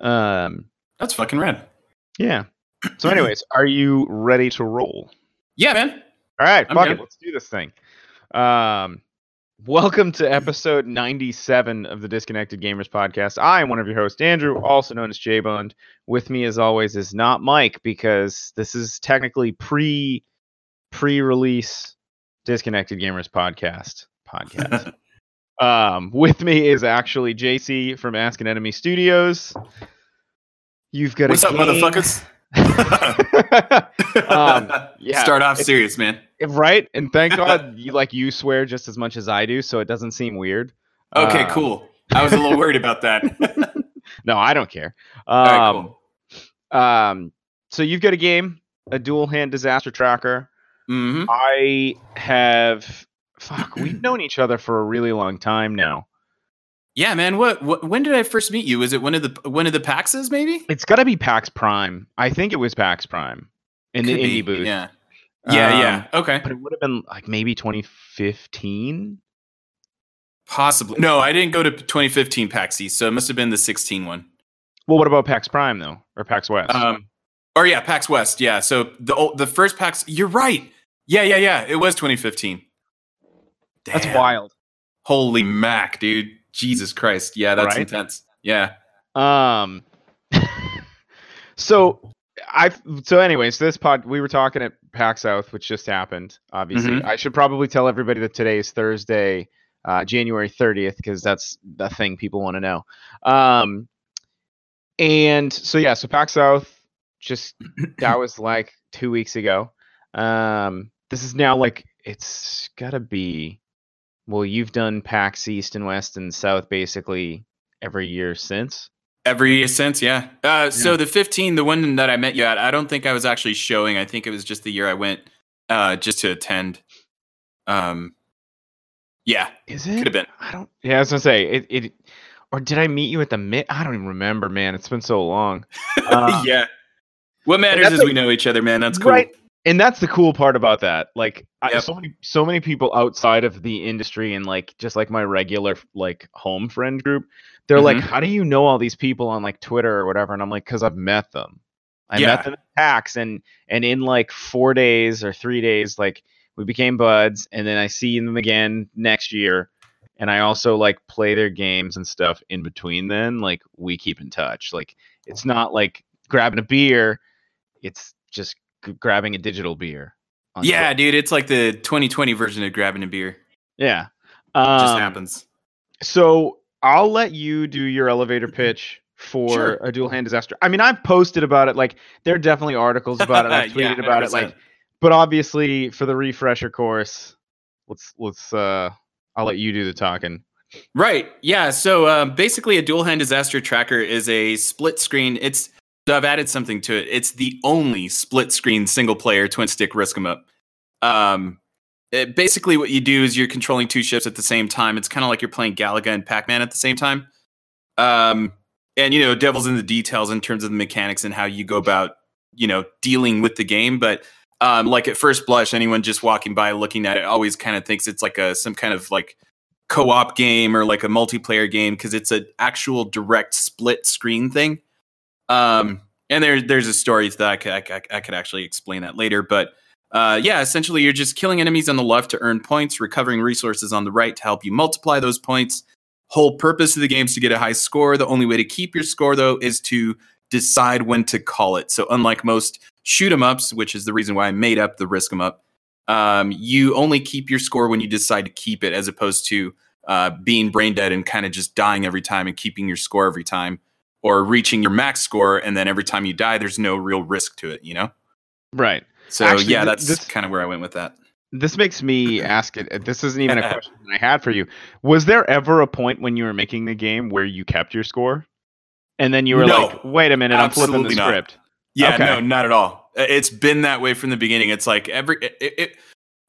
Um, That's fucking rad. yeah. So, anyways, are you ready to roll? Yeah, man. All right, fuck it. Let's do this thing. Um, welcome to episode 97 of the Disconnected Gamers podcast. I am one of your hosts, Andrew, also known as J Bond. With me, as always, is not Mike because this is technically pre pre release Disconnected Gamers podcast podcast. um, with me is actually Jaycee from Ask an Enemy Studios. You've got a What's up, game- motherfuckers? um, yeah, Start off serious, man. right? And thank God you like you swear just as much as I do, so it doesn't seem weird. Okay, Uh, cool. I was a little worried about that. No, I don't care. Right, Um, cool. um, so you've got a game, a Duel Hand Disaster Trackher. hmm I have. Fuck, we've known each other for a really long time now. Yeah, man. What, what? When did I first meet you? Was it one of the one of the Paxes? Maybe It's got to be PAX Prime. I think it was PAX Prime in the Could indie booth. Yeah. Yeah. Um, yeah. Okay. But it would have been like maybe 2015. Possibly. No, I didn't go to 2015 PAX East, so it must have been the 16 one. Well, what about PAX Prime though, or PAX West? Um, or yeah, PAX West. Yeah. So the the first PAX. You're right. Yeah, yeah, yeah. It was 2015. That's wild. Holy mac, dude. Jesus Christ. Yeah, that's Right? intense. Yeah. Um. so I so anyways, this pod we were talking at PAX South, which just happened. Obviously, Mhm. I should probably tell everybody that today is Thursday, uh, January thirtieth, because that's the thing people want to know. Um. And so yeah, so PAX South just that was like two weeks ago. Um. This is now like it's gotta be. Well, you've done PAX East and West and South basically every year since. Every year since, yeah. Uh, So the 15, the one that I met you at, I don't think I was actually showing. I think it was just the year I went uh, just to attend. Um, yeah, Is it? could have been. I don't. Yeah, I was gonna say it. It or did I meet you at the mid? I don't even remember, man. It's been so long. Uh, yeah. What matters is like- we know each other, man. That's cool. Right. And that's the cool part about that. Like, I, so many, so many people outside of the industry and like just like my regular like home friend group, they're like, Mhm. "How do you know all these people on like Twitter or whatever?" And I'm like, "Cause I've met them. I Yeah. met them at PAX, and and in like four days or three days, like we became buds, and then I see them again next year." And I also like play their games and stuff in between. Then, like we keep in touch. Like it's not like grabbing a beer; it's just g- grabbing a digital beer. Yeah, Twitter. dude. It's like the 2020 version of grabbing a beer. yeah. Just Um, happens. So I'll let you do your elevator pitch for Sure. a Duel Hand Disaster. I mean, I've posted about it. Like there are definitely articles about it. I've Yeah, tweeted about it. Like, but obviously for the refresher course, let's let's. uh I'll let you do the talking. Right. Yeah. So um, basically, a Duel Hand Disaster Trackher is a split screen. It's so I've added something to it. It's the only split screen single player twin stick risk 'em up. Um, it- basically, what you do is you're controlling two ships at the same time. It's kind of like you're playing Galaga and Pac Man at the same time. Um, and you know, devil's in the details in terms of the mechanics and how you go about you know dealing with the game, but. Um, like at first blush, anyone just walking by looking at it always kind of thinks it's like a some kind of like co-op game or like a multiplayer game because it's an actual direct split screen thing. Um, and there, there's a story that I could, I, I could actually explain that later. But uh, yeah, essentially, you're just killing enemies on the left to earn points, recovering resources on the right to help you multiply those points. Whole purpose of the game is to get a high score. The only way to keep your score, though, is to decide when to call it. So, unlike most shoot 'em ups, which is the reason why I made up the risk 'em up, um, you only keep your score when you decide to keep it, as opposed to uh, being brain dead and kind of just dying every time and keeping your score every time, or reaching your max score and then every time you die, there's no real risk to it, you know. Right. So Actually, yeah, th- that's this- kind of where I went with that. This makes me ask it. This isn't even a question that I had for you. Was there ever a point when you were making the game where you kept your score, and then you were No. like, "Wait a minute, I'm flipping the not. script." Yeah, Okay. no, not at all. It's been that way from the beginning. It's like every it, it,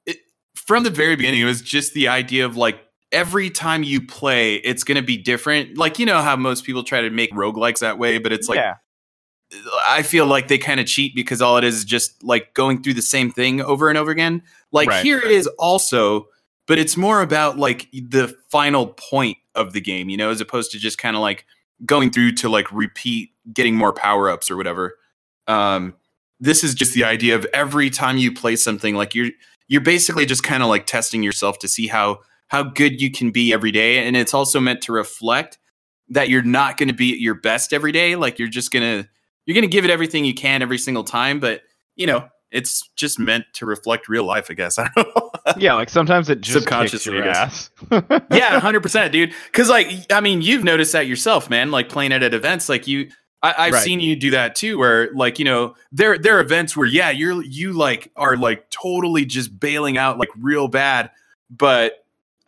it from the very beginning. It was just the idea of like every time you play, it's going to be different. Like you know how most people try to make roguelikes that way, but it's like yeah. I feel like they kind of cheat because all it is is just like going through the same thing over and over again. Like Right. here it is also, but it's more about like the final point of the game, you know, as opposed to just kind of like going through to like repeat getting more power ups or whatever. Um, this is just the idea of every time you play something, like you're you're basically just kind of like testing yourself to see how how good you can be every day, and it's also meant to reflect that you're not going to be at your best every day. Like you're just gonna you're gonna give it everything you can every single time, but you know it's just meant to reflect real life, I guess. I don't know. yeah, like sometimes it just Subconsciously, your ass. yeah, hundred percent, dude. Because like, I mean, you've noticed that yourself, man. Like playing it at events, like you, I, I've Right. seen you do that too. Where like, you know, there there are events where yeah, you're you like are like totally just bailing out like real bad, but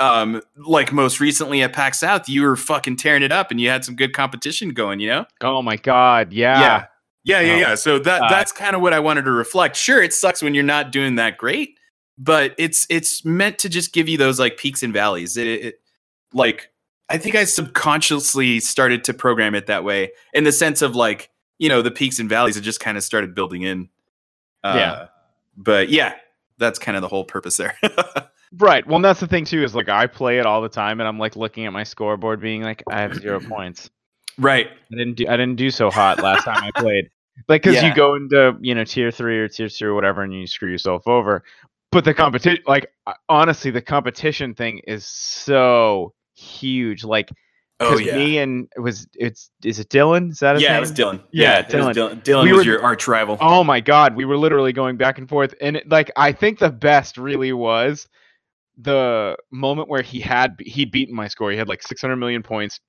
um, like most recently at PAX South, you were fucking tearing it up, and you had some good competition going. You know. oh my god, yeah. Yeah. Yeah, yeah, yeah. So that God. that's kind of what I wanted to reflect. Sure, it sucks when you're not doing that great, but it's it's meant to just give you those like peaks and valleys. It, it like I think I subconsciously started to program it that way in the sense of like, you know, the peaks and valleys it just kind of started building in. Uh, Yeah. But yeah, that's kind of the whole purpose there. Right. Well, that's the thing too is like I play it all the time, and I'm like looking at my scoreboard, being like, I have zero points. right. I didn't do I didn't do so hot last time I played. Like, because Yeah. you go into you know tier three or tier two or whatever, and you screw yourself over. But the competition, like uh, honestly, the competition thing is so huge. Like, Oh yeah. me and it was it's is it Dylan? Is that his yeah, name? it was Dylan. Yeah, it was Dylan. Dylan. Dylan We was were- your arch rival. Oh my god, we were literally going back and forth, and it, like I think the best really was the moment where he had he'd beaten my score. He had like 600 million points,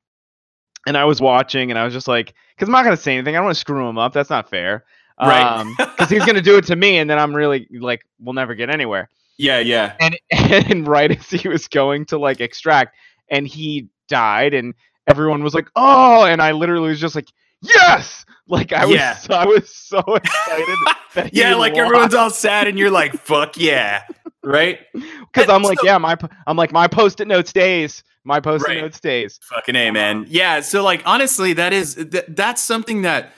and I was watching, and I was just like, because I'm not gonna say anything. I don't want to screw him up. That's not fair. Right. Um, because he's gonna do it to me, and then I'm really like, we'll never get anywhere. yeah, yeah. And and right as he was going to like extract, and he died, and everyone was like, oh, and I literally was just like, yes. Like I was, Yeah. I was so excited that yeah, like everyone's all sad and you're like, fuck yeah. Right? because I'm like, So- yeah, my i'm like my post-it note stays. My post-it Right. note stays. Fucking A, man. Yeah. So like honestly, that is th- that's something that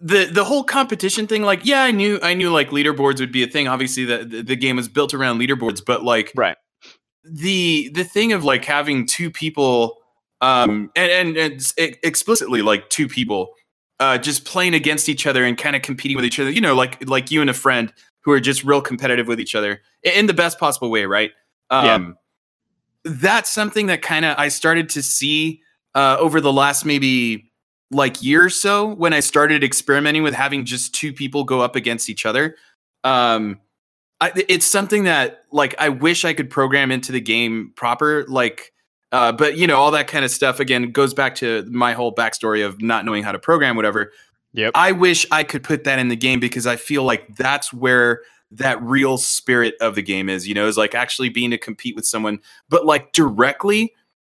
the the whole competition thing, like, yeah, I knew I knew like leaderboards would be a thing. Obviously the, the, the game was built around leaderboards, but like Right. the the thing of like having two people um and and, and explicitly like two people uh just playing against each other and kind of competing with each other you know like like you and a friend who are just real competitive with each other in the best possible way right Yeah. um that's something that kind of i started to see uh over the last maybe like year or so when i started experimenting with having just two people go up against each other um I, it's something that like I wish I could program into the game proper, like, uh, but you know all that kind of stuff again goes back to my whole backstory of not knowing how to program, whatever. Yep. I wish I could put that in the game because I feel like that's where that real spirit of the game is. You know, is like actually being to compete with someone, but like directly,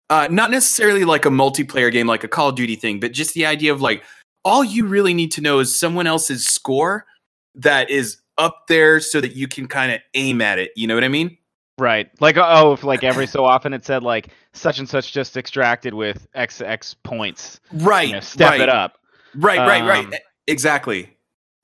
uh, not necessarily like a multiplayer game like a Call of Duty thing, but just the idea of like all you really need to know is someone else's score that is up there so that you can kind of aim at it. You know what I mean? Right. Like oh, if like every so often it said like such and such just extracted with X X points. Right. You know, step right, it up. Right, right, right. Um, Exactly.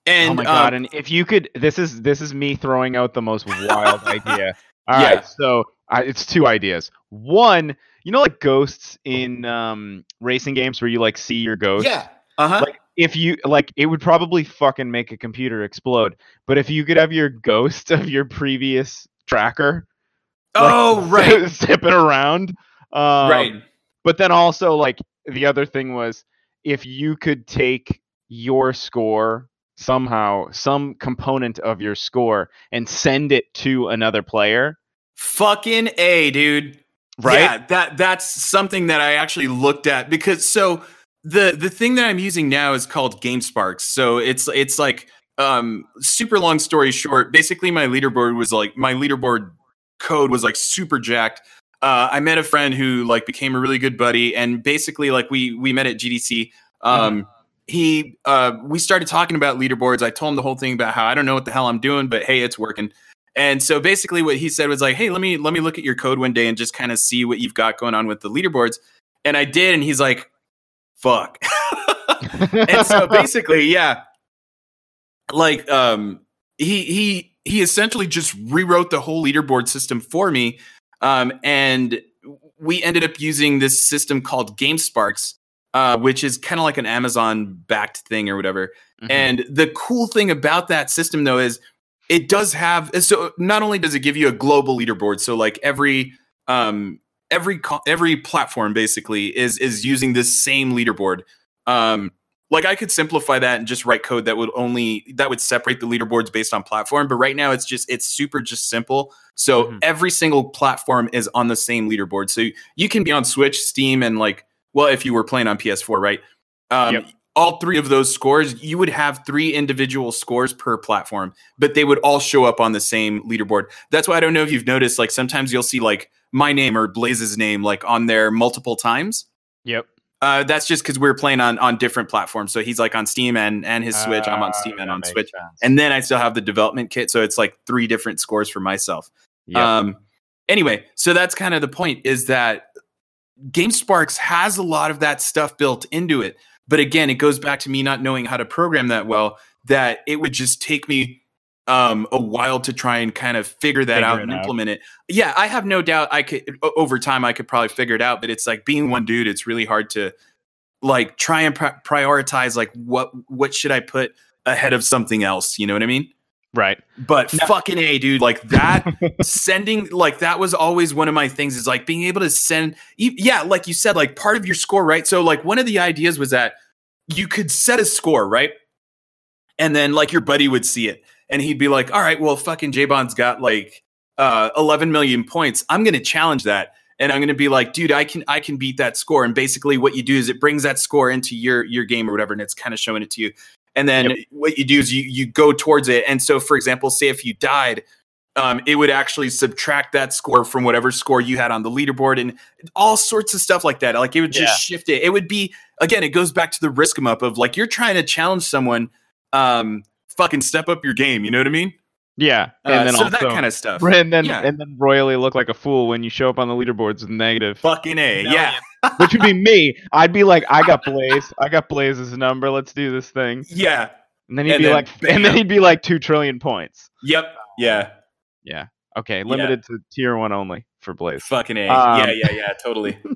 And oh my god! um, and if you could, this is this is me throwing out the most wild idea. All right, Yeah. so I, it's two ideas. One, you know, like ghosts in um, racing games where you like see your ghost. yeah. Uh-huh. Like if you like, it would probably fucking make a computer explode. But if you could have your ghost of your previous tracker, like, oh, right. zipping around, um, right. But then also like the other thing was if you could take your score somehow, some component of your score, and send it to another player, Fucking A, dude. right? Yeah, that that's something that I actually looked at because so the the thing that I'm using now is called GameSparks. So it's it's like um super long story short, basically my leaderboard was like my leaderboard code was like super jacked. Uh, I met a friend who like became a really good buddy, and basically like we we met at GDC. Um, He uh, we started talking about leaderboards. I told him the whole thing about how I don't know what the hell I'm doing, but hey, it's working. And so basically what he said was like, "Hey, let me let me look at your code one day and just kind of see what you've got going on with the leaderboards." And I did and he's like, "Fuck." and so basically, yeah. Like um he he he essentially just rewrote the whole leaderboard system for me. Um and we ended up using this system called GameSparks uh, which is kind of like an Amazon backed thing or whatever. Mhm. And the cool thing about that system though is it does have so not only does it give you a global leaderboard, so like every um every every platform basically is is using this same leaderboard. Um like I could simplify that and just write code that would only that would separate the leaderboards based on platform, but right now it's just it's super just simple. So Mhm. every single platform is on the same leaderboard. So you can be on Switch, Steam, and like well, if you were playing on PS4, right? Um, Yep. All three of those scores, you would have three individual scores per platform, but they would all show up on the same leaderboard. That's why I don't know if you've noticed, like sometimes you'll see like my name or Blaze's name like on there multiple times. Yep. Uh, that's just because we're playing on on different platforms. So he's like on Steam and and his Switch. I'm on Ah, Steam and on Switch, sense. and then I still have the development kit. So it's like three different scores for myself. Yep. Um, anyway, so that's kind of the point is that GameSparks has a lot of that stuff built into it. But again, it goes back to me not knowing how to program that well, that it would just take me um, a while to try and kind of figure that Figure out and out. implement it. Yeah, I have no doubt I could over time I could probably figure it out, but it's like being one dude, it's really hard to like try and pri- prioritize like what what should I put ahead of something else, you know what I mean? right. But No. fucking A, dude, like that sending like that was always one of my things is like being able to send yeah, like you said like part of your score, right? So like one of the ideas was that you could set a score, right? And then like your buddy would see it and he'd be like, "All right, well fucking J-Bond's got like uh 11 million points. I'm going to challenge that." And I'm going to be like, "Dude, I can I can beat that score." And basically what you do is it brings that score into your your game or whatever and it's kind of showing it to you. And then what you do is you you go towards it. And so, for example, say if you died, um, it would actually subtract that score from whatever score you had on the leaderboard, and all sorts of stuff like that. Like it would just Yeah. shift it. It would be again. It goes back to the risk 'em up of like you're trying to challenge someone. Um, fucking step up your game. You know what I mean? Yeah. Uh, And then so also, that kind of stuff. and then yeah. and then royally look like a fool when you show up on the leaderboards with negative. Fucking a, yeah, which would be me. I'd be like, I got Blaze. I got Blaze's number. Let's do this thing. yeah, And then he'd And be then like, bam. and then he'd be like two trillion points. yep, yeah, Yeah. Okay, limited to tier one only for Blaze. fucking a, Um, yeah, yeah, yeah, totally.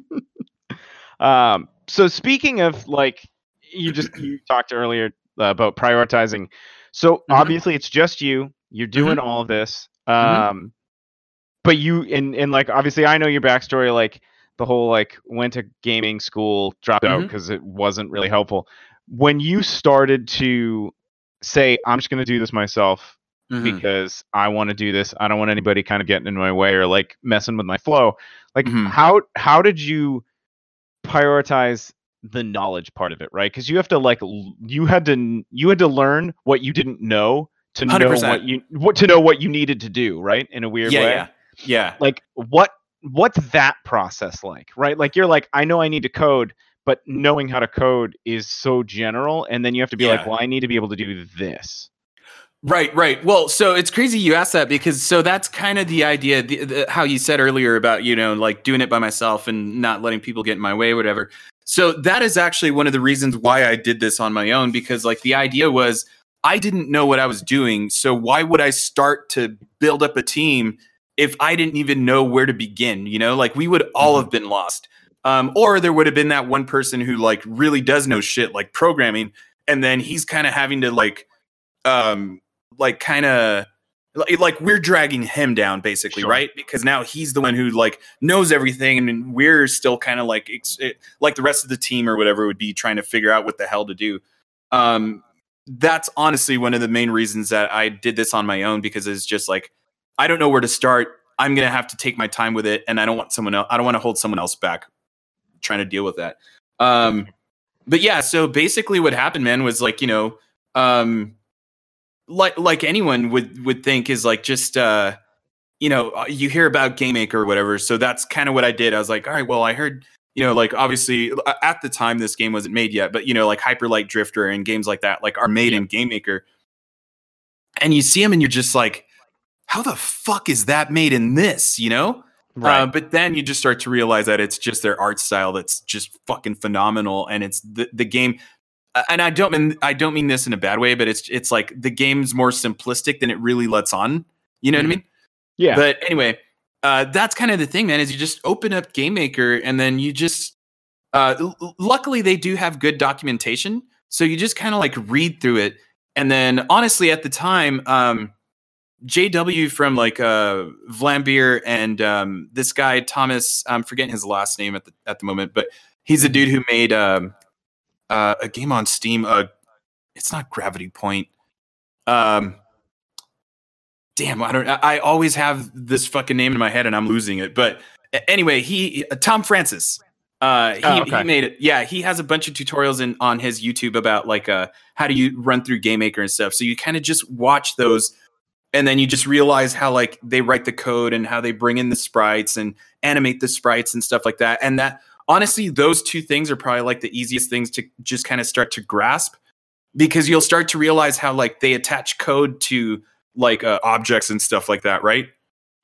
Um, so speaking of like, you just you talked earlier uh, about prioritizing. So Mhm. obviously it's just you. You're doing all of this. Um, Mhm. but you and and like obviously I know your backstory. Like the whole like went to gaming school, dropped out because it wasn't really helpful. When you started to say, I'm just going to do this myself because I want to do this. I don't want anybody kind of getting in my way or like messing with my flow. Like how how did you prioritize the knowledge part of it, right? Because you have to like you had to you had to learn what you didn't know to know 100%. what you what to know what you needed to do, right? In a weird yeah, way. yeah, yeah. Like what what's that process like, right? Like you're like I know I need to code, but knowing how to code is so general and then you have to be like, well, I need to be able to do this. Right, right. Well, so it's crazy you asked that because so that's kind of the idea, the, the, how you said earlier about you know like doing it by myself and not letting people get in my way, whatever. So that is actually one of the reasons why I did this on my own because like the idea was I didn't know what I was doing, so why would I start to build up a team if I didn't even know where to begin? You know, like we would all have been lost, um, or there would have been that one person who like really does know shit like programming, and then he's kind of having to like um like kind of like, we're dragging him down basically Sure. right? Because now he's the one who like knows everything and we're still kind of like ex- it, like the rest of the team or whatever would be trying to figure out what the hell to do. Um that's honestly one of the main reasons that i did this on my own because it's just like i don't know where to start. I'm gonna have to take my time with it and i don't want someone else i don't want to hold someone else back trying to deal with that. Um but yeah so basically what happened man was like you know um like like anyone would would think is like just uh you know uh, you hear about GameMaker or whatever so that's kind of what i did. I was like all right well i heard you know like obviously uh, at the time this game wasn't made yet but you know like hyper light drifter and games like that like are made in GameMaker and you see them and you're just like how the fuck is that made in this? you know? Uh, but then you just start to realize that it's just their art style that's just fucking phenomenal, and it's the the game. Uh, And I don't mean I don't mean this in a bad way, but it's it's like the game's more simplistic than it really lets on. You know what I mean? yeah. But anyway, uh, that's kind of the thing, man. Is you just open up Game Maker and then you just Uh, l- luckily, they do have good documentation, so you just kind of like read through it, and then honestly, at the time, um, JW from like uh, Vlambeer and um, this guy Thomas, I'm forgetting his last name at the at the moment, but he's a dude who made um, uh, a game on Steam. Uh, it's not Gravity Point. Um, damn, I don't. I always have this fucking name in my head and I'm losing it. But anyway, he uh, Tom Francis. Uh, he, Oh, okay. he made it. Yeah, he has a bunch of tutorials in on his YouTube about like uh how do you run through GameMaker and stuff. So you kind of just watch those, and then you just realize how like they write the code and how they bring in the sprites and animate the sprites and stuff like that. And that honestly, those two things are probably like the easiest things to just kind of start to grasp because you'll start to realize how like they attach code to like uh, objects and stuff like that, right?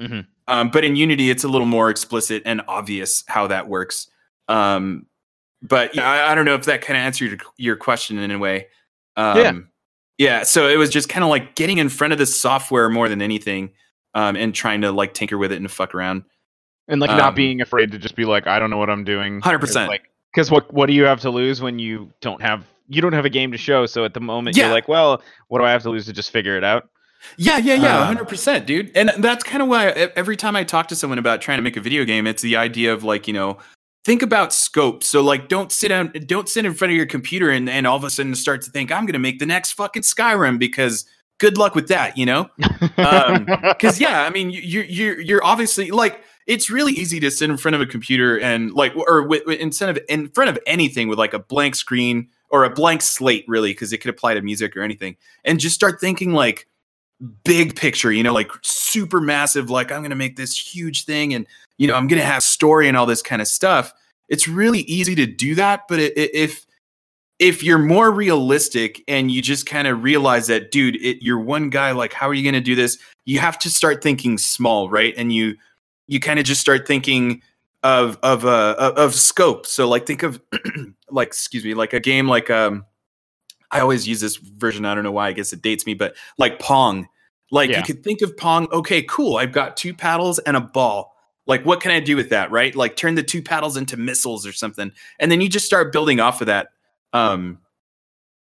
Mhm. Um, but in Unity, it's a little more explicit and obvious how that works. Um, but yeah, I, I don't know if that kind of answered your, your question in a way. Um, Yeah. Yeah. So it was just kind of like getting in front of the software more than anything, um, and trying to like tinker with it and fuck around. And like Um, not being afraid to just be like, I don't know what I'm doing. 100%. Like, because what what do you have to lose when you don't have you don't have a game to show? So at the moment Yeah. you're like, well, what do I have to lose to just figure it out? Yeah, yeah, yeah, Uh, hundred percent, dude. And that's kind of why e- every time I talk to someone about trying to make a video game, it's the idea of like you know, think about scope. So like, don't sit down, don't sit in front of your computer and and all of a sudden start to think I'm going to make the next fucking Skyrim because good luck with that, you know? Um, Because yeah, I mean, you- you're you're you're obviously like it's really easy to sit in front of a computer and like or with, with- instead of in front of anything with like a blank screen or a blank slate, really, because it could apply to music or anything, and just start thinking like big picture, you know, like super massive, like I'm going to make this huge thing and, you know, I'm going to have story and all this kind of stuff. It's really easy to do that. But i- i- if, if you're more realistic and you just kind of realize that, dude, it, you're one guy, like, how are you going to do this? You have to start thinking small, right? And you, you kind of just start thinking of, of, uh, of- scope. So like, think of like, excuse me, like a game, like, um, I always use this version. I don't know why. I guess it dates me, but like Pong. Like Yeah. you could think of Pong. Okay, cool. I've got two paddles and a ball. Like what can I do with that? Right? Like turn the two paddles into missiles or something, and then you just start building off of that. Um,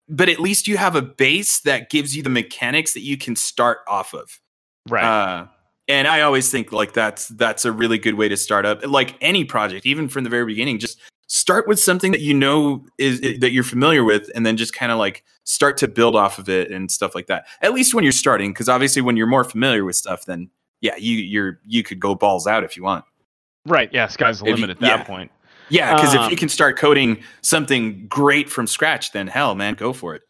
but at least you have a base that gives you the mechanics that you can start off of. right. Uh, and I always think like that's that's a really good way to start up. Like any project, even from the very beginning, just start with something that you know is that you're familiar with, and then just kind of like start to build off of it and stuff like that. At least when you're starting, because obviously when you're more familiar with stuff, then yeah, you you're you could go balls out if you want. right. Yeah. Sky's the if you- limit at that yeah. point. Yeah, because if Um, you can start coding something great from scratch, then hell, man, go for it.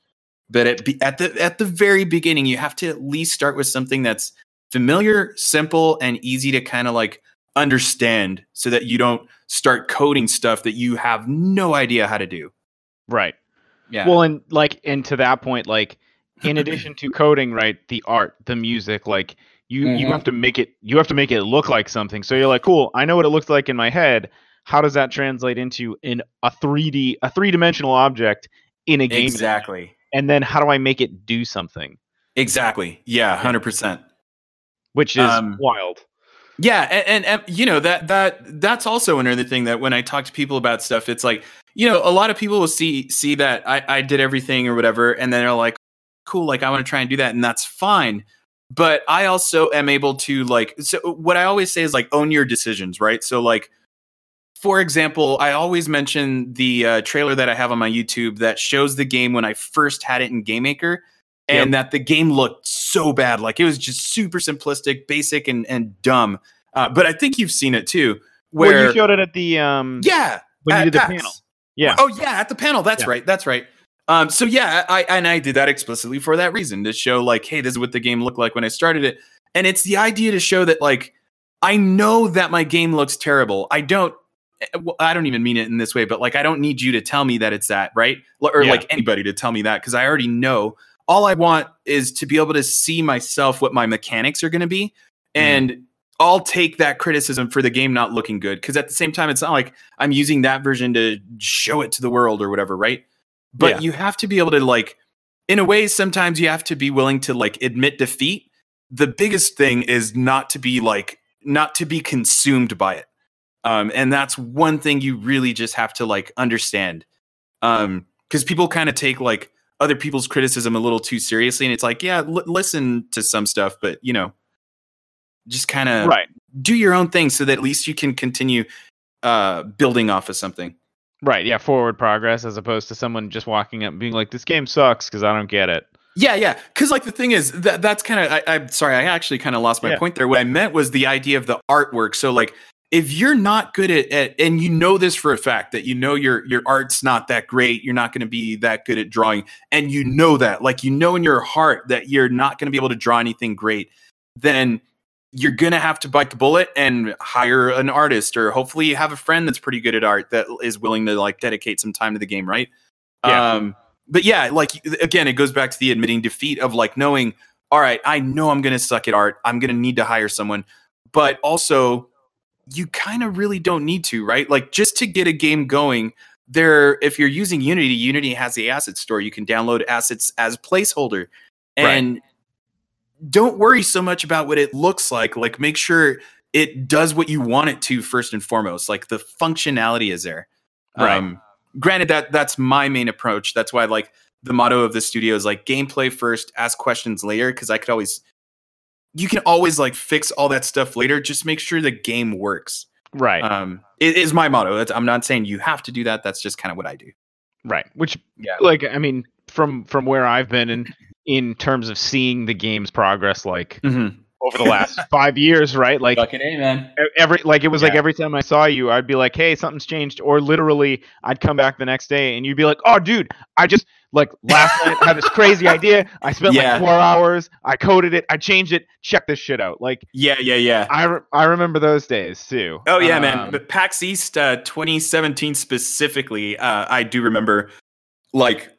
But at, be, at the at the very beginning, you have to at least start with something that's familiar, simple, and easy to kind of like understand, so that you don't start coding stuff that you have no idea how to do. Right. Yeah. Well, and like, and to that point, like, in addition to coding, right, the art, the music, like, you you Mhm. have to make it, you have to make it look like something. So you're like, cool, I know what it looks like in my head. How does that translate into in a 3D, a three dimensional object in a game? exactly. And then how do I make it do something? Exactly. Yeah, hundred percent. Which is Um, wild. Yeah, and, and, and you know that that that's also another thing that when I talk to people about stuff, it's like you know a lot of people will see see that I, I did everything or whatever, and then they're like, cool, like I want to try and do that, and that's fine. But I also am able to like so what I always say is like own your decisions, right? So like for example, I always mention the uh, trailer that I have on my YouTube that shows the game when I first had it in GameMaker, and that the game looked so bad. Like it was just super simplistic, basic, and and dumb. Uh, but I think you've seen it too. Well, Where you showed it at the um yeah, when you did the panel. Yeah. Oh yeah, at the panel. That's Yeah. right. That's right. Um, so yeah, I and I did that explicitly for that reason to show like, hey, this is what the game looked like when I started it, and it's the idea to show that like I know that my game looks terrible. I don't. eh, well, I don't even mean it in this way, but like I don't need you to tell me that it's that, right? Or Yeah. like anybody to tell me that because I already know. All I want is to be able to see myself what my mechanics are going to be, and I'll take that criticism for the game not looking good because at the same time, it's not like I'm using that version to show it to the world or whatever, right? But Yeah. you have to be able to like, in a way, sometimes you have to be willing to like admit defeat. The biggest thing is not to be like not to be consumed by it. Um, and that's one thing you really just have to like understand. Um, because people kind of take like other people's criticism a little too seriously, and it's like, yeah, l- listen to some stuff, but you know, just kind of right. do your own thing so that at least you can continue uh building off of something. Right. Yeah. Forward progress as opposed to someone just walking up and being like, "This game sucks" because I don't get it. Yeah, yeah. Because like the thing is that that's kind of I, I'm sorry, I actually kind of lost my Yeah. point there. What I meant was the idea of the artwork. So like if you're not good at, at and you know this for a fact that you know your your art's not that great, you're not going to be that good at drawing, and you know that, like you know in your heart that you're not going to be able to draw anything great, then you're gonna have to bite the bullet and hire an artist, or hopefully you have a friend that's pretty good at art that is willing to like dedicate some time to the game, right? Yeah. Um, but yeah, like again, it goes back to the admitting defeat of like knowing, all right, I know I'm gonna suck at art. I'm gonna need to hire someone, but also you kind of really don't need to, right? Like just to get a game going, there if you're using Unity, Unity has the asset store. You can download assets as placeholder. Right. And don't worry so much about what it looks like. Like make sure it does what you want it to first and foremost. Like the functionality is there. Right. Um, granted that that's my main approach. That's why like the motto of the studio is like gameplay first, ask questions later. Cause I could always you can always like fix all that stuff later. Just make sure the game works. Right. Um, it is my motto. That's, I'm not saying you have to do that. That's just kind of what I do. right. Which, Yeah. like, I mean, from from where I've been in in terms of seeing the game's progress, like Mm-hmm. over the last five years, right? Like Fucking amen. every like it was like every time I saw you, I'd be like, "Hey, something's changed," or literally, I'd come back the next day and you'd be like, "Oh, dude, I just like last night I had this crazy idea. I spent Yeah. like four hours. I coded it. I changed it. Check this shit out." Like Yeah, yeah, yeah. I re- I remember those days too. Oh yeah, man. Um, But PAX East uh, 2017 specifically, uh, I do remember like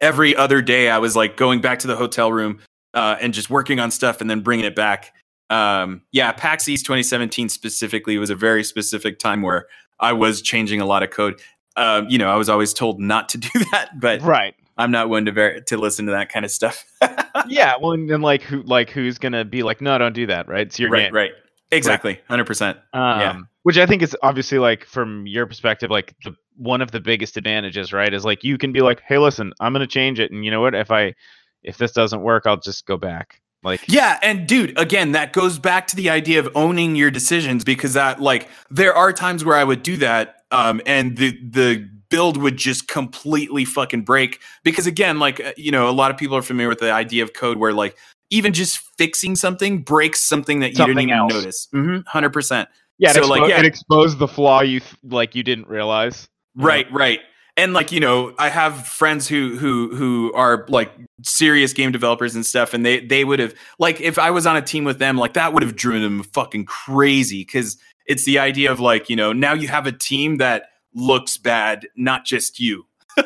every other day I was like going back to the hotel room uh, and just working on stuff and then bringing it back. Um, yeah, PAX East 2017 specifically was a very specific time where I was changing a lot of code. Um, you know, I was always told not to do that, but right. I'm not one to ver- to listen to that kind of stuff. Yeah. Well, and then like who like who's gonna be like, "No, don't do that." Right. It's your right, game. right. Exactly. 100%. Um, Yeah. Which I think is obviously like from your perspective, like the one of the biggest advantages, right? Is like you can be like, hey, listen, I'm gonna change it, and you know what? If I if this doesn't work, I'll just go back. Like, Yeah, and dude, again, that goes back to the idea of owning your decisions because that like there are times where I would do that um and the the build would just completely fucking break because again, like uh, you know, a lot of people are familiar with the idea of code where like even just fixing something breaks something that you Something didn't even else. notice. Mhm, 100%. yeah, it, So, expo- like, yeah. it exposed the flaw you th- like you didn't realize. Right, right. And like, you know, I have friends who who who are like serious game developers and stuff and they they would have like if I was on a team with them, like that would have driven them fucking crazy cuz it's the idea of like, you know, now you have a team that looks bad, not just you. you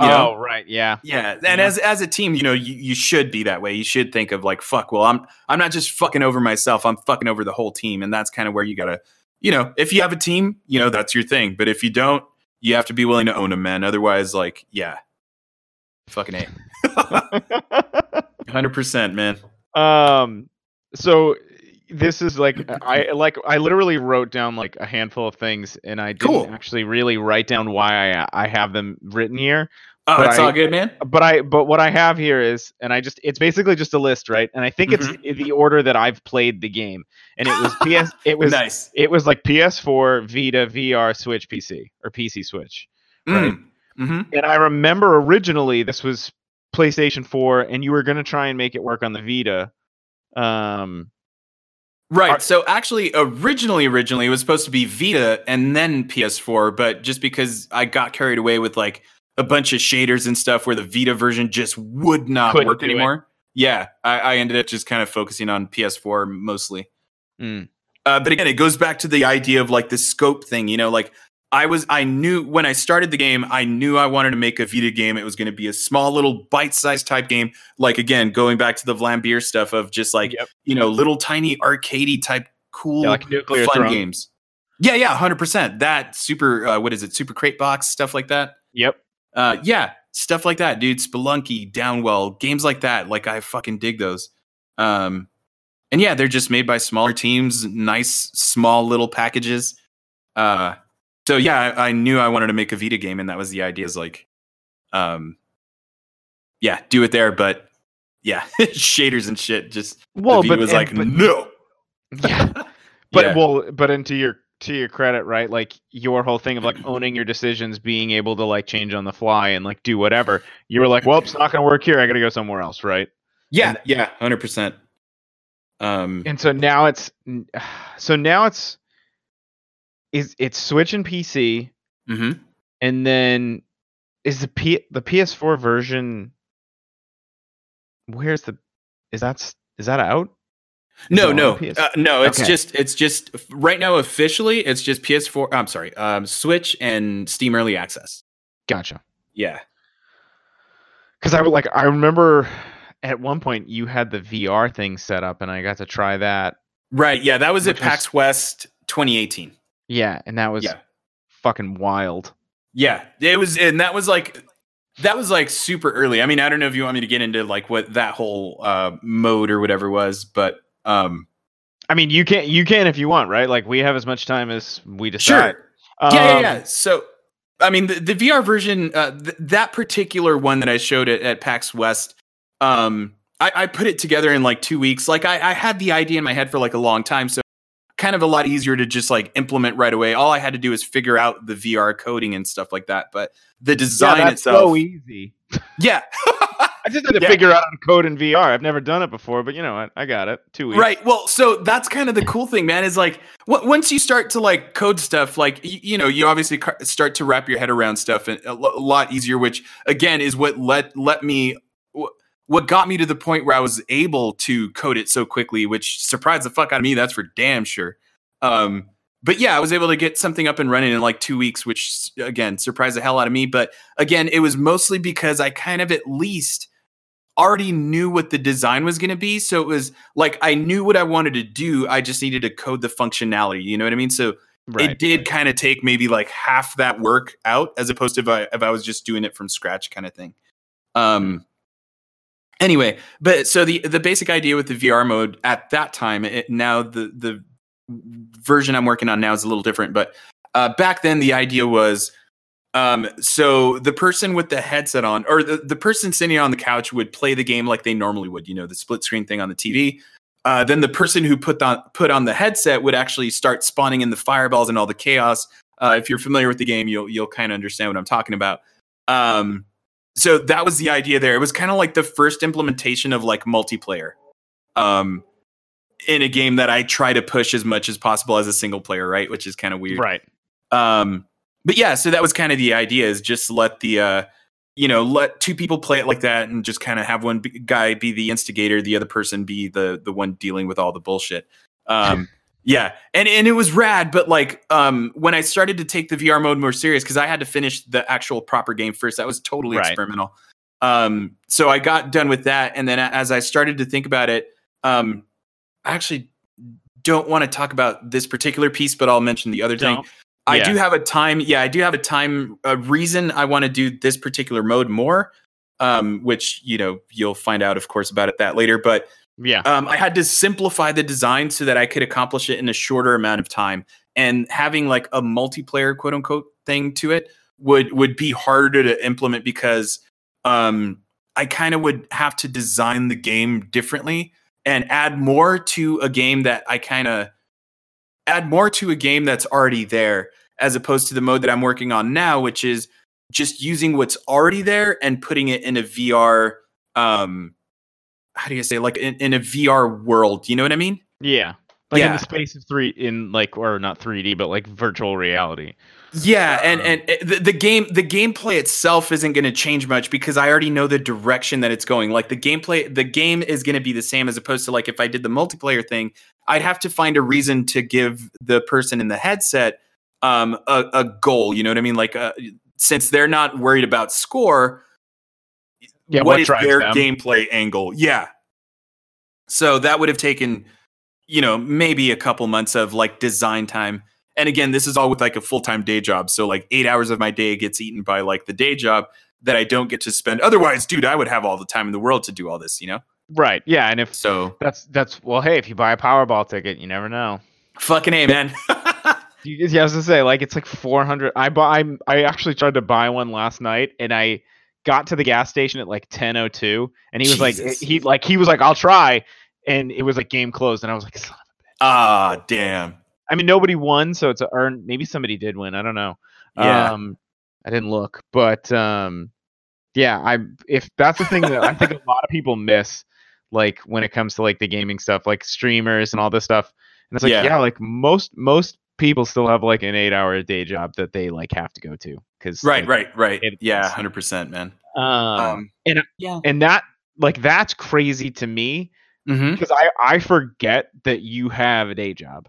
know? Oh, right. Yeah. Yeah, and Yeah. as as a team, you know, you, you should be that way. You should think of like, fuck. Well, I'm I'm not just fucking over myself. I'm fucking over the whole team, and that's kind of where you gotta, you know, if you have a team, you know, that's your thing. But if you don't, you have to be willing to own them, man. Otherwise, like, yeah, fucking a, hundred percent, man. um. So this is like I like I literally wrote down like a handful of things, and I didn't Cool. actually really write down why I I have them written here. Oh, that's all good, man. but I but what I have here is and I just it's basically just a list, right? And I think it's the order that I've played the game. And it was PS it was nice. it was like PS4, Vita, VR, Switch, PC or PC Switch. right. Mm. hmm And I remember originally this was PlayStation 4 and you were going to try and make it work on the Vita. Um Right. Are- so actually, originally, originally it was supposed to be Vita and then PS4, but just because I got carried away with like a bunch of shaders and stuff, where the Vita version just would not work do it. anymore. Yeah, I, I ended up just kind of focusing on PS4 mostly. mm, Uh, but again, it goes back to the idea of like the scope thing. You know, like I was, I knew when I started the game, I knew I wanted to make a Vita game. It was going to be a small little bite-sized type game. Like again, going back to the Vlambeer stuff of just like Yep. you know, little tiny arcadey type cool yeah, like nuclear fun Throne. games. Yeah, yeah, hundred percent. That super, uh, what is it? Super crate box stuff like that. Yep. Uh, yeah, stuff like that, dude. Spelunky, Downwell, games like that. Like I fucking dig those. Um, and yeah, they're just made by smaller teams, nice small little packages. Uh, so yeah, I, I knew I wanted to make a Vita game, and that was the idea. Is like, um, yeah, do it there, but yeah, shaders and shit. Just Well, but was and- like, but- no. yeah, but Yeah. well, but into your to your credit, right? Like your whole thing of like owning your decisions, being able to like change on the fly and like do whatever. You were like, well, it's not going to work here. I got to go somewhere else, right? yeah, yeah, hundred percent. Um, And so now it's so now it's is it's Switch and PC, mhm. and then is the P the PS4 version? Where's the is that is that out? Is No, no, PS? uh, no. It's Okay. just, it's just right now officially, it's just PS4. I'm sorry, um, Switch and Steam Early Access. Gotcha. Yeah, Because I would like I remember at one point you had the VR thing set up, and I got to try that. right. Yeah, that was at was- PAX West 2018. Yeah, and that was Yeah. fucking wild. Yeah, it was, and that was like that was like super early. I mean, I don't know if you want me to get into like what that whole uh, mode or whatever was, but um, I mean, you can you can if you want, right? Like we have as much time as we decide. sure, yeah, yeah, Um, yeah. So, I mean, the, the VR version, uh, th- that particular one that I showed at, at PAX West, um, I, I put it together in like two weeks. Like, I, I had the idea in my head for like a long time, so kind of a lot easier to just like implement right away. All I had to do is figure out the VR coding and stuff like that. But the Yeah, design that's itself, so easy. yeah. I just had to Yeah. figure out how to code in VR. I've never done it before, but you know what? I got it. Two weeks. Right. Well, so that's kind of the cool thing, man. Is like w- once you start to like code stuff, like y- you know, you obviously start to wrap your head around stuff and a, lot easier. Which again is what let let me what got me to the point where I was able to code it so quickly, which surprised the fuck out of me. That's for damn sure. Um, but yeah, I was able to get something up and running in like two weeks, which again surprised the hell out of me. But again, it was mostly because I kind of at least already knew what the design was going to be. So it was like I knew what I wanted to do. I just needed to code the functionality. You know what I mean? So Right. it did kind of take maybe like half that work out, as opposed to if I if I was just doing it from scratch, kind of thing. Um. Anyway, but so the the basic idea with the VR mode at that time, it, now the the version I'm working on now is a little different, but uh, back then the idea was um, so the person with the headset on, or the, the person sitting on the couch would play the game like they normally would, you know, the split screen thing on the TV. Uh, then the person who put on put on the headset would actually start spawning in the fireballs and all the chaos. Uh, if you're familiar with the game, you'll you'll kind of understand what I'm talking about. Um, so that was the idea there. It was kind of like the first implementation of like multiplayer um, in a game that I try to push as much as possible as a single player, right? Which is kind of weird. Right. Um, but yeah, so that was kind of the idea is just let the uh, you know let two people play it like that and just kind of have one b- guy be the instigator, the other person be the the one dealing with all the bullshit. Um, yeah, and and it was rad. But like um, when I started to take the VR mode more serious because I had to finish the actual proper game first. That was totally Right. experimental. Um, so I got done with that, and then as I started to think about it, um, I actually don't want to talk about this particular piece, but I'll mention the other thing. Don't. I Yeah. do have a time. Yeah, I do have a time a reason I want to do this particular mode more. Um, which you know you'll find out, of course, about it that later. But Yeah. um, I had to simplify the design so that I could accomplish it in a shorter amount of time. And having like a multiplayer quote unquote thing to it would would be harder to implement because um, I kind of would have to design the game differently and add more to a game that I kind of add more to a game that's already there as opposed to the mode that I'm working on now, which is just using what's already there and putting it in a VR um how do you say like in, in a VR world, you know what I mean? Yeah. Like in the space of three in like or not 3D, but like virtual reality. Yeah, and Um, and uh, the, the game the gameplay itself isn't going to change much because I already know the direction that it's going. Like the gameplay, the game is going to be the same as opposed to like if I did the multiplayer thing, I'd have to find a reason to give the person in the headset um a, a goal. You know what I mean? Like uh, since they're not worried about score, Yeah, what what is their them? gameplay angle? Yeah. So that would have taken, you know, maybe a couple months of like design time. And again, this is all with like a full time day job. So like eight hours of my day gets eaten by like the day job that I don't get to spend. Otherwise, dude, I would have all the time in the world to do all this, you know? Right. Yeah, and if So that's that's well, hey, if you buy a Powerball ticket, you never know. fucking A, man. yeah, I was gonna say like it's like 400. I bought. I I actually tried to buy one last night, and I got to the gas station at like 10:02, and he was like, he like he was like, I'll try, and it was like game closed, and I was like, son of a bitch. Ah, damn. I mean, nobody won, so it's a earn. Maybe somebody did win. I don't know. Yeah. Um, I didn't look, but um, yeah, I if that's the thing that I think a lot of people miss, like when it comes to like the gaming stuff, like streamers and all this stuff, and it's like Yeah. yeah, like most most people still have like an eight hour day job that they like have to go to because Right, right, right. it- yeah, hundred percent, man. Um, Um, and- yeah. and that like that's crazy to me hmm because I I forget that you have a day job.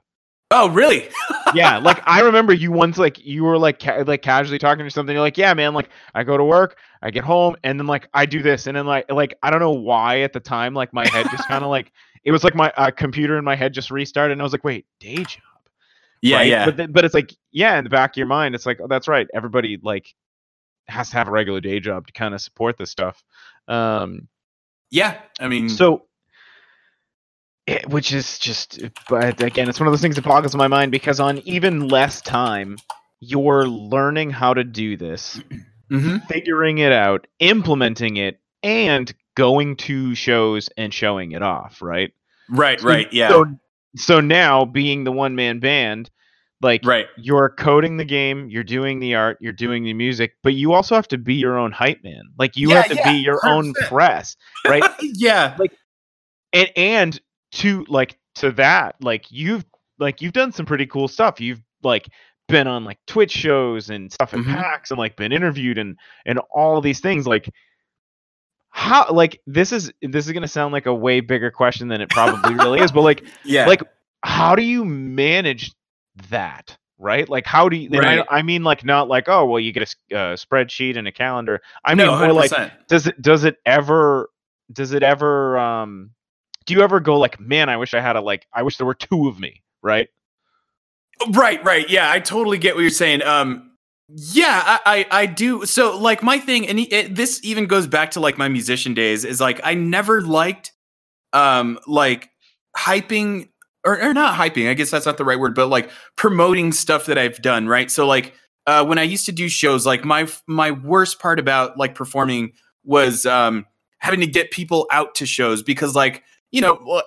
Oh, really? yeah, like I remember you once like you were like ca- like casually talking or something. You're like, yeah, man, like I go to work, I get home, and then like I do this, and then like like I don't know why at the time like my head just kind of like it was like my uh, computer in my head just restarted, and I was like, wait, day job. Yeah, right? yeah. But then, but it's like yeah, in the back of your mind, it's like oh, that's right. Everybody like has to have a regular day job to kind of support this stuff. Um, yeah. I mean, so, it, which is just, but again, it's one of those things that boggles my mind because on even less time, you're learning how to do this, mhm. figuring it out, implementing it, and going to shows and showing it off, right? right, So- right. Yeah. So, so now being the one man band, like right. you're coding the game, you're doing the art, you're doing the music, but you also have to be your own hype man. Like you Yeah, have to yeah, be your own 100%. press, right? yeah. like and and to like to that like you've like you've done some pretty cool stuff you've like been on like twitch shows and stuff at Mhm. pax and like been interviewed and and all these things like how like this is this is gonna sound like a way bigger question than it probably really is but like Yeah. like how do you manage that right like how do you Right. I, I mean like not like oh well you get a uh, spreadsheet and a calendar i mean no, more like 100%. does it does it ever does it ever um do you ever go like man i wish i had a like i wish there were two of me right Right, right. Yeah, I totally get what you're saying. Um, yeah, I, I, I do. So, like, my thing, and it, this even goes back to like my musician days, is like I never liked, um, like hyping or, or not hyping. I guess that's not the right word, but like promoting stuff that I've done. Right. So, like, uh, when I used to do shows, like my my worst part about like performing was um having to get people out to shows because, like, you know,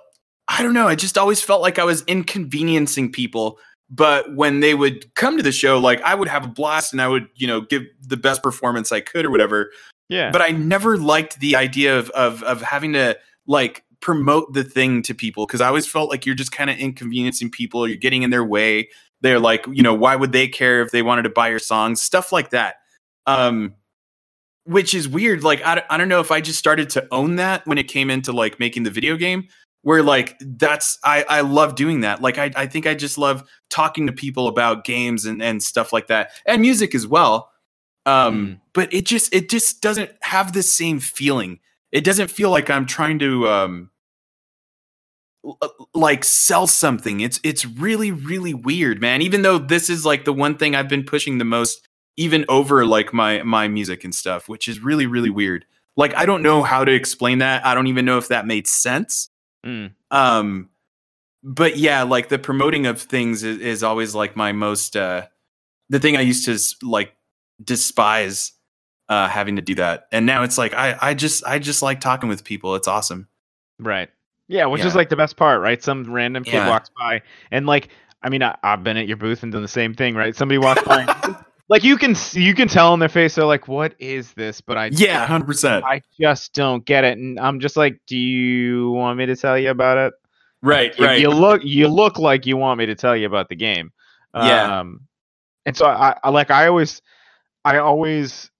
I don't know. I just always felt like I was inconveniencing people but when they would come to the show like i would have a blast and i would you know give the best performance i could or whatever. Yeah. But i never liked the idea of of of having to like promote the thing to people because i always felt like you're just kind of inconveniencing people you're getting in their way. They're like you know why would they care if they wanted to buy your songs? Stuff like that. Um which is weird like I, I don't know if i just started to own that when it came into like making the video game where like that's i i love doing that. Like i i think i just love talking to people about games and and stuff like that and music as well. Um Mm. but it just it just doesn't have the same feeling. It doesn't feel like i'm trying to um like sell something. It's it's really really weird man. Even though this is like the one thing i've been pushing the most even over like my my music and stuff which is really really weird. Like i don't know how to explain that. I don't even know if that made sense Mm. um but yeah like the promoting of things is, is always like my most uh the thing i used to like despise uh having to do that. And now it's like i i just i just like talking with people. It's awesome. Right. Yeah which is like the best part right? Some random kid Yeah. walks by and like i mean I, i've been at your booth and done the same thing right? Somebody walks by and- like you can you can tell in their face they're like what is this but i yeah 100% i just don't get it and i'm just like do you want me to tell you about it right you, right you look you look like you want me to tell you about the game Yeah. um and so I, I like i always i always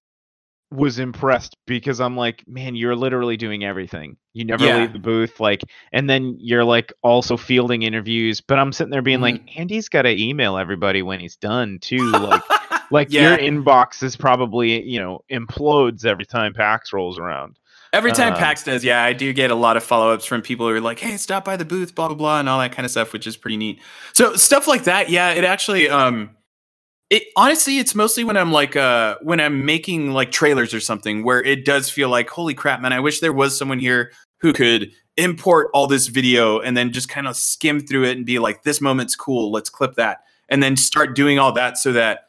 was impressed because i'm like man you're literally doing everything you never Yeah. leave the booth like and then you're like also fielding interviews but i'm sitting there being like Mm-hmm. andy's got to email everybody when he's done too like like Yeah. your inbox is probably you know implodes every time pax rolls around every time Um, pax does yeah i do get a lot of follow-ups from people who are like hey stop by the booth blah blah blah and all that kind of stuff which is pretty neat so stuff like that yeah it actually um it honestly it's mostly when i'm like uh when i'm making like trailers or something where it does feel like holy crap man i wish there was someone here who could import all this video and then just kind of skim through it and be like this moment's cool let's clip that and then start doing all that so that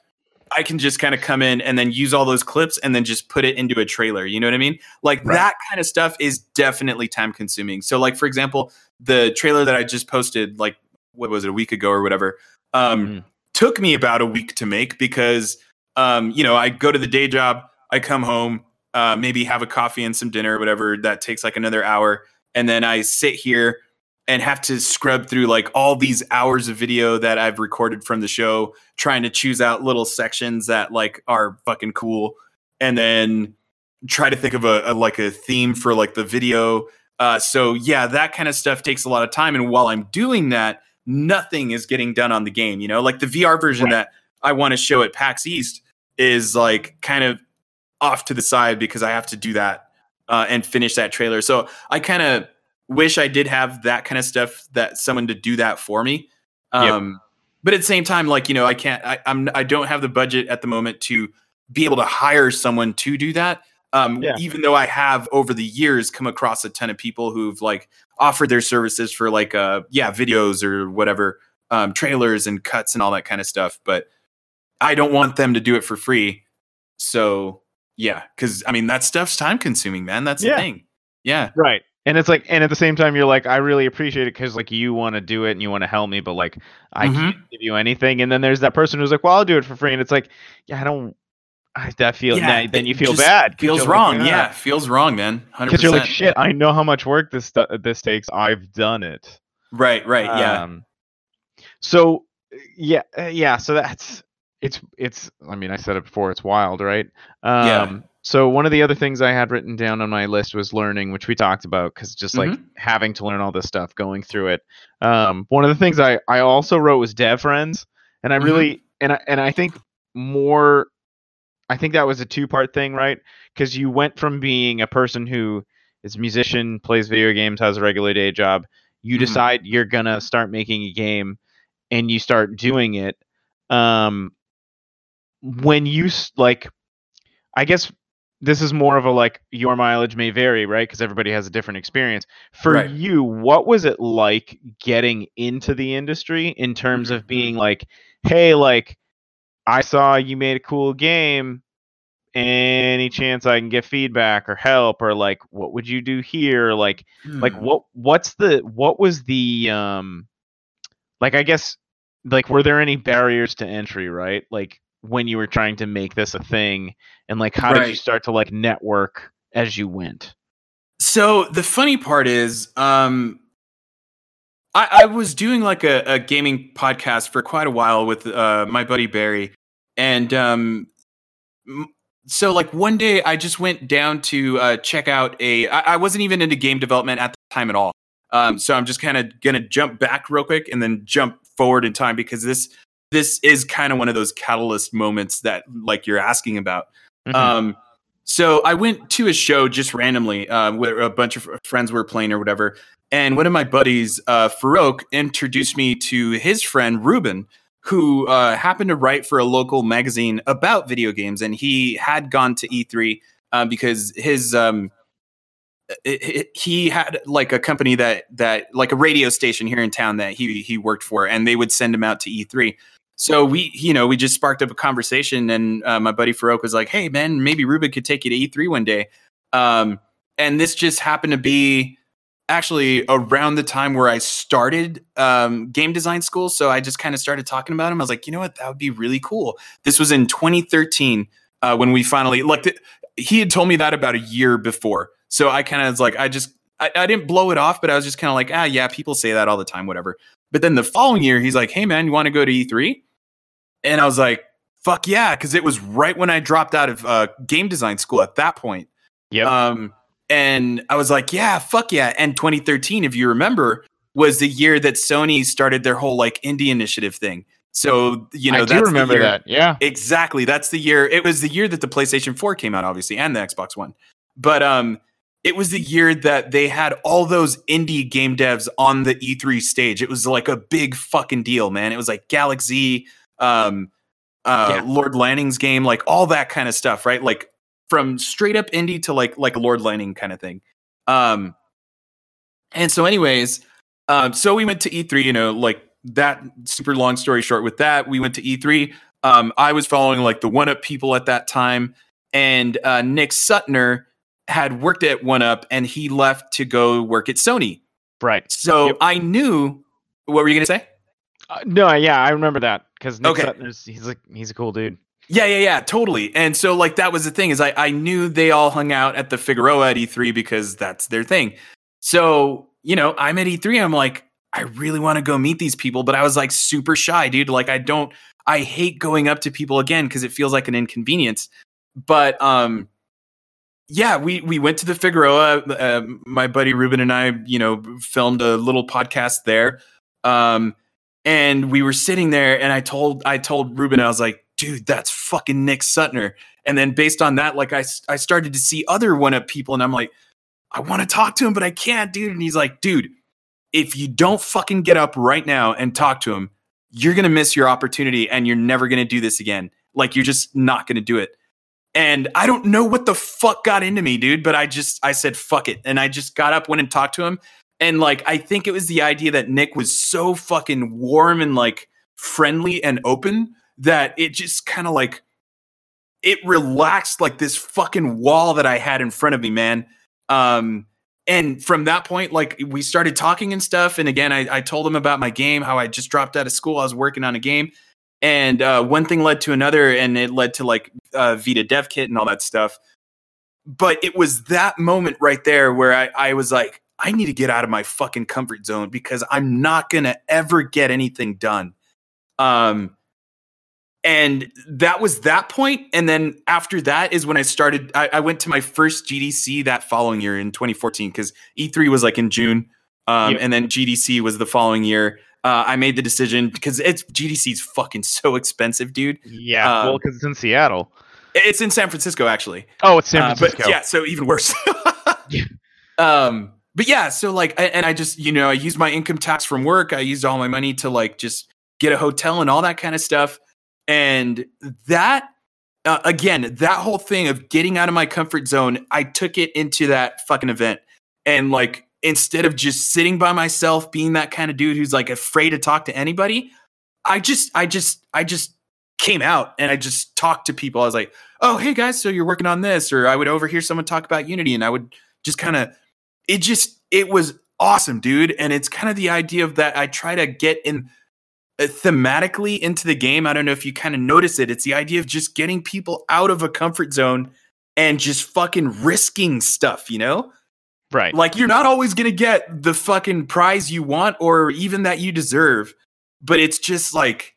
I can just kind of come in and then use all those clips and then just put it into a trailer. You know what I mean? Like Right. that kind of stuff is definitely time consuming. So, like for example, the trailer that I just posted, like what was it, a week ago or whatever, um, Mhm. took me about a week to make because, um, you know, I go to the day job, I come home, uh, maybe have a coffee and some dinner or whatever. That takes like another hour, and then I sit here and have to scrub through like all these hours of video that I've recorded from the show, trying to choose out little sections that like are fucking cool, and then try to think of a, a like a theme for like the video. Uh, so yeah, that kind of stuff takes a lot of time, and while I'm doing that, nothing is getting done on the game. You know, like the VR version Right. that I want to show at PAX East is like kind of off to the side because I have to do that uh, and finish that trailer. So I kind of wish I did have that kind of stuff that someone to do that for me. Yep. Um, But at the same time, like you know, I can't. I, I'm. I don't have the budget at the moment to be able to hire someone to do that. Um, Yeah. Even though I have over the years come across a ton of people who've like offered their services for like uh yeah videos or whatever um, trailers and cuts and all that kind of stuff. But I don't want them to do it for free. So yeah, because I mean that stuff's time consuming, man. That's Yeah. the thing. Yeah. Right. And it's like, and at the same time, you're like, I really appreciate it because like you want to do it and you want to help me, but like I Mhm. can't give you anything. And then there's that person who's like, well, I'll do it for free, and it's like, yeah, I don't. I, that feel Yeah, nah, then you feel bad Feels wrong. Like, yeah, feels wrong, man. Because you're like, shit. I know how much work this this takes. I've done it. Right. Right. Yeah. Um, so yeah, uh, yeah. So that's it's it's. I mean, I said it before. It's wild, right? Um, Yeah. So one of the other things I had written down on my list was learning, which we talked about, because just like Mhm. having to learn all this stuff, going through it. Um, one of the things I I also wrote was dev friends, and I really and I and I think more. I think that was a two part thing, right? Because you went from being a person who is a musician, plays video games, has a regular day job. You Mhm. decide you're gonna start making a game, and you start doing it. Um, when you like, I guess this is more of a like your mileage may vary, right? Because everybody has a different experience. For Right. you, what was it like getting into the industry in terms Mm-hmm. of being like, hey, like, I saw you made a cool game. Any chance I can get feedback or help or like what would you do here? Like like Hmm. what what's the what was the um like I guess like were there any barriers to entry, right? Like when you were trying to make this a thing and like how did you start to like network as you went? So the funny part is, um, I, I was doing like a, a gaming podcast for quite a while with uh, my buddy Barry, and um, m- so like one day I just went down to uh, check out a. I, I wasn't even into game development at the time at all. Um, so I'm just kind of gonna jump back real quick and then jump forward in time because this this is kind of one of those catalyst moments that like you're asking about. Mhm. Um, so I went to a show just randomly, uh, where a bunch of friends were playing or whatever. And one of my buddies, uh, Farouk, introduced me to his friend Ruben, who uh, happened to write for a local magazine about video games. And he had gone to E3 uh, because his um, it, it- he had like a company that that like a radio station here in town that he he worked for, and they would send him out to E3. So we, you know, we just sparked up a conversation, and uh, my buddy Farouk was like, "Hey, man, maybe Ruben could take you to E3 one day." Um, and this just happened to be actually around the time where I started um, game design school. So I just kind of started talking about him. I was like, you know what, that would be really cool. This was in 2013 uh, when we finally like he had told me that about a year before. So I kind of was like, I just I, I didn't blow it off, but I was just kind of like, ah, yeah, people say that all the time, whatever. But then the following year, he's like, hey man, you want to go to E3? And I was like, fuck yeah, because it was right when I dropped out of uh, game design school at that point. Yep. Um, and I was like, yeah, fuck yeah. And 2013, if you remember, was the year that Sony started their whole like indie initiative thing. So you know, I that's do the remember year- that. Yeah. Exactly. That's the year. It was the year that the PlayStation 4 came out, obviously, and the Xbox One. But um, it was the year that they had all those indie game devs on the E3 stage. It was like a big fucking deal, man. It was like Galak-Z, um, uh, Yeah. Lorne Lanning's game, like all that kind of stuff, right? Like from straight up indie to like like Lord Lanning kind of thing. Um, and so, anyways, um, so we went to E3, you know, like that super long story short with that, we went to E3. Um, I was following like the 1UP people at that time, and uh, Nick Suttner had worked at 1UP and he left to go work at Sony. Right. So Yep. I knew what were you gonna say? Uh, no, yeah, I remember that because Okay. Suttner's he's like he's a cool dude. Yeah, yeah, yeah, totally. And so like that was the thing is I I knew they all hung out at the Figueroa at E3 because that's their thing. So, you know, I'm at E3 and I'm like, I really want to go meet these people, but I was like super shy, dude. Like I don't I hate going up to people again because it feels like an inconvenience. But um yeah, we we went to the Figueroa. Uh, my buddy Ruben and I, you know, filmed a little podcast there. Um, and we were sitting there, and I told I told Ruben, I was like, "Dude, that's fucking Nick Suttner." And then based on that, like I I started to see other 1UP people, and I'm like, I want to talk to him, but I can't, dude. And he's like, dude, if you don't fucking get up right now and talk to him, you're gonna miss your opportunity, and you're never gonna do this again. Like you're just not gonna do it. And I don't know what the fuck got into me, dude, but I just I said fuck it. And I just got up, went and talked to him. And like I think it was the idea that Nick was so fucking warm and like friendly and open that it just kind of like it relaxed like this fucking wall that I had in front of me, man. Um and from that point, like we started talking and stuff. And again, I, I told him about my game, how I just dropped out of school. I was working on a game. And uh, one thing led to another, and it led to like uh, Vita Dev Kit and all that stuff. But it was that moment right there where I, I was like, I need to get out of my fucking comfort zone because I'm not gonna ever get anything done. Um, and that was that point. And then after that is when I started. I, I went to my first GDC that following year in 2014 because E3 was like in June, um, Yep. and then GDC was the following year. Uh, I made the decision because it's GDC is fucking so expensive, dude. Yeah, Um, well, because it's in Seattle. It's in San Francisco, actually. Oh, it's San Uh, Francisco. but yeah, so even worse. Yeah. Um, but yeah, so like, and I just, you know, I used my income tax from work. I used all my money to like just get a hotel and all that kind of stuff. And that, uh, again, that whole thing of getting out of my comfort zone, I took it into that fucking event. And like, instead of just sitting by myself, being that kind of dude who's like afraid to talk to anybody, I just, I just, I just came out and I just talked to people. I was like, oh, hey guys, so you're working on this. Or I would overhear someone talk about Unity and I would just kind of, it just, it was awesome, dude. And it's kind of the idea of that I try to get in uh, thematically into the game. I don't know if you kind of notice it. It's the idea of just getting people out of a comfort zone and just fucking risking stuff, you know? Right. Like you're not always going to get the fucking prize you want or even that you deserve, but it's just like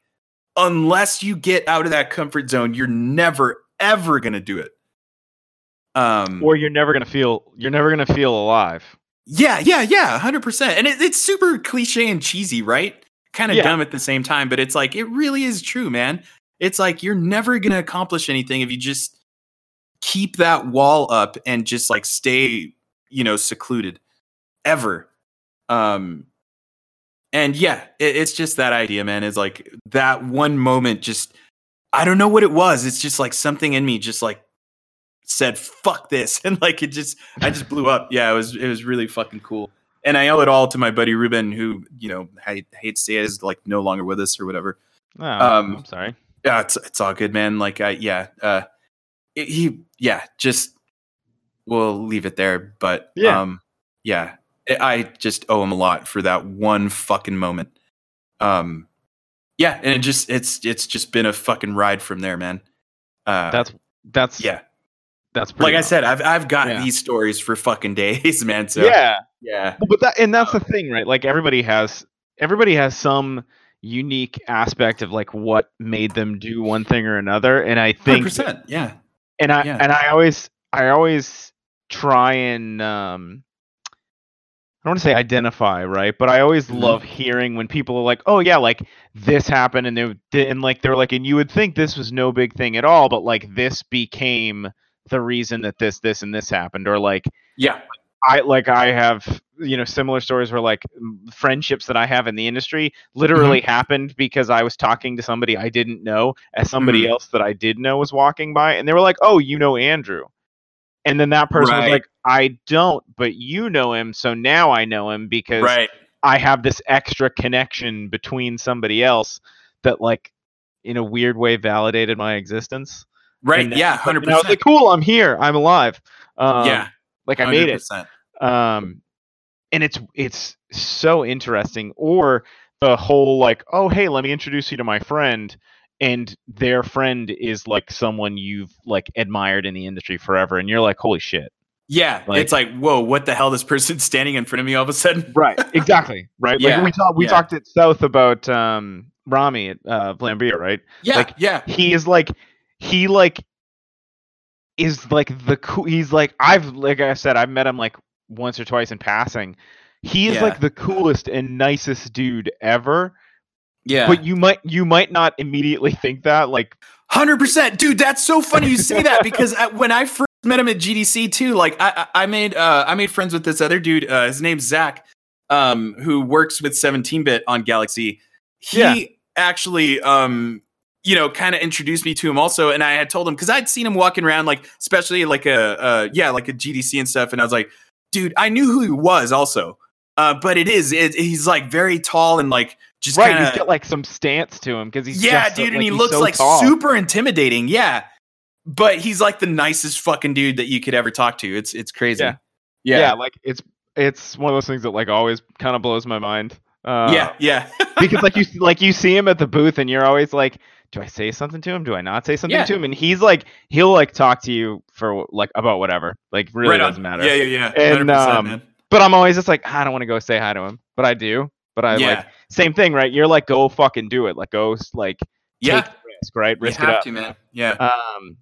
unless you get out of that comfort zone, you're never ever going to do it. Um or you're never gonna feel you're never gonna feel alive. yeah, yeah, yeah, 100%. And it, it's super cliche and cheesy, right? Kind of Yeah. dumb at the same time, but it's like it really is true, man. It's like you're never going to accomplish anything if you just keep that wall up and just like stay, you know, secluded ever. Um and yeah, it, it's just that idea, man. Is like that one moment just I don't know what it was. It's just like something in me just like said fuck this and like it just I just blew up. Yeah, it was it was really fucking cool. And I owe it all to my buddy Ruben who, you know, I hate to say it is like no longer with us or whatever. Oh, Um, I'm sorry. Yeah, it's it's all good, man. Like I yeah, uh it- he yeah, just we'll leave it there, but Yeah. um yeah, I- just owe him a lot for that one fucking moment. Um yeah, and it just it's it's just been a fucking ride from there, man. Uh That's that's yeah. That's Like pretty I said, I've I've got Yeah. these stories for fucking days, man. So yeah. yeah. But that and that's the thing, right? Like everybody has everybody has some unique aspect of like what made them do one thing or another, and I think 100%. Yeah. and I Yeah. and I always I always try and um I don't want to say identify, right? But I always Mhm. love hearing when people are like, "Oh yeah, like this happened," and they and like they're like, and you would think this was no big thing at all, but like this became the reason that this, this, and this happened, or like Yeah. I like I have you know similar stories where like friendships that I have in the industry literally happened because I was talking to somebody I didn't know as somebody Mhm. else that I did know was walking by and they were like, "Oh, you know Andrew." And then that person was like, "I don't, but you know him, so now I know him because Right. I have this extra connection between somebody else that like in a weird way validated my existence. Right. And- yeah. Hundred I was like, percent. cool, I'm here, I'm alive. Um, Yeah. like I made it. um and it's it's so interesting or the whole like oh hey let me introduce you to my friend and their friend is like someone you've like admired in the industry forever and you're like holy shit Yeah. Like- it's like, whoa, what the hell? This person's standing in front of me all of a sudden. right exactly right Yeah, like we talked we yeah. talked at south about um rami at uh right Yeah. Like, yeah. he is like he like is like the cool he's like i've like i said i've met him like once or twice in passing he is Yeah. like the coolest and nicest dude ever Yeah. but you might you might not immediately think that like Hundred percent, dude. That's so funny you say that because I, when I first met him at GDC too, like I, I I made uh, I made friends with this other dude. Uh, his name's Zach, um, who works with 17-bit on Galak-Z. He Yeah. actually, um, you know, kind of introduced me to him also, and I had told him because I'd seen him walking around, like especially like a uh, yeah, like a GDC and stuff, and I was like, dude, I knew who he was also. Uh, but it is, it, he's like very tall and like just right kind he's got like some stance to him because he's yeah, so- dude, and he looks so like tall. super intimidating. Yeah, but he's like the nicest fucking dude that you could ever talk to. It's it's crazy. Yeah. yeah, yeah. like it's it's one of those things that like always kind of blows my mind uh, yeah, yeah. because like you like you see him at the booth and you're always like do i say something to him do i not say something Yeah. to him and he's like he'll like talk to you for like about whatever like really Right doesn't matter Yeah, yeah, yeah. And, um, man. but i'm always just like i don't want to go say hi to him but i do but i yeah, like same thing right? You're like go fucking do it. Like go like yeah. take the risk right? Risk you it have up. to, man. Yeah. um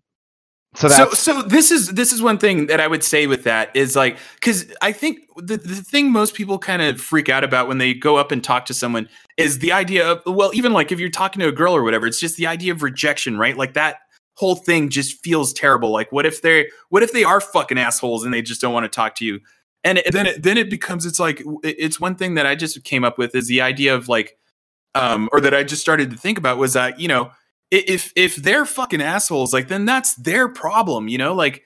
so so so this is this is one thing that I would say with that is like because I think the, the thing most people kind of freak out about when they go up and talk to someone is the idea of well even like if you're talking to a girl or whatever it's just the idea of rejection right? Like that whole thing just feels terrible. Like what if they what if they are fucking assholes and they just don't want to talk to you and it, then it then it becomes it's like it's one thing that I just came up with is the idea of like um or that I just started to think about was that you know if if they're fucking assholes like then that's their problem you know? Like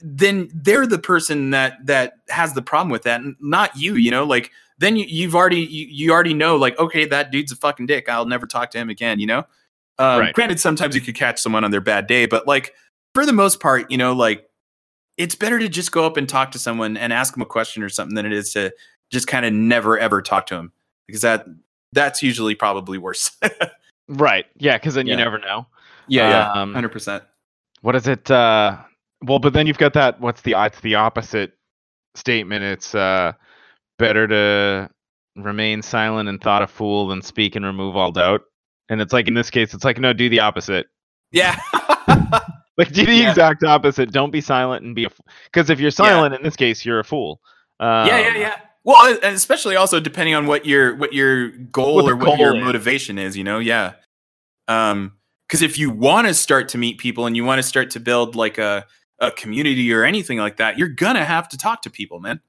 then they're the person that that has the problem with that and not you you know? Like then you, you've already you, you already know like okay that dude's a fucking dick i'll never talk to him again you know? Um, Right. granted sometimes you could catch someone on their bad day but like for the most part you know like it's better to just go up and talk to someone and ask them a question or something than it is to just kind of never ever talk to them because that that's usually probably worse. Right yeah because then you never know. Yeah Um, 100% what is it uh well but then you've got that what's the it's the opposite statement. It's uh better to remain silent and thought a fool than speak and remove all doubt. And it's like in this case it's like no do the opposite. Yeah like do the Yeah. exact opposite don't be silent and be a because if you're silent in this case you're a fool um, yeah, yeah, yeah. Well, and especially also depending on what your what your goal What or what your is. motivation is, you know, yeah. Um, because if you want to start to meet people and you want to start to build like a a community or anything like that, you're gonna have to talk to people, man.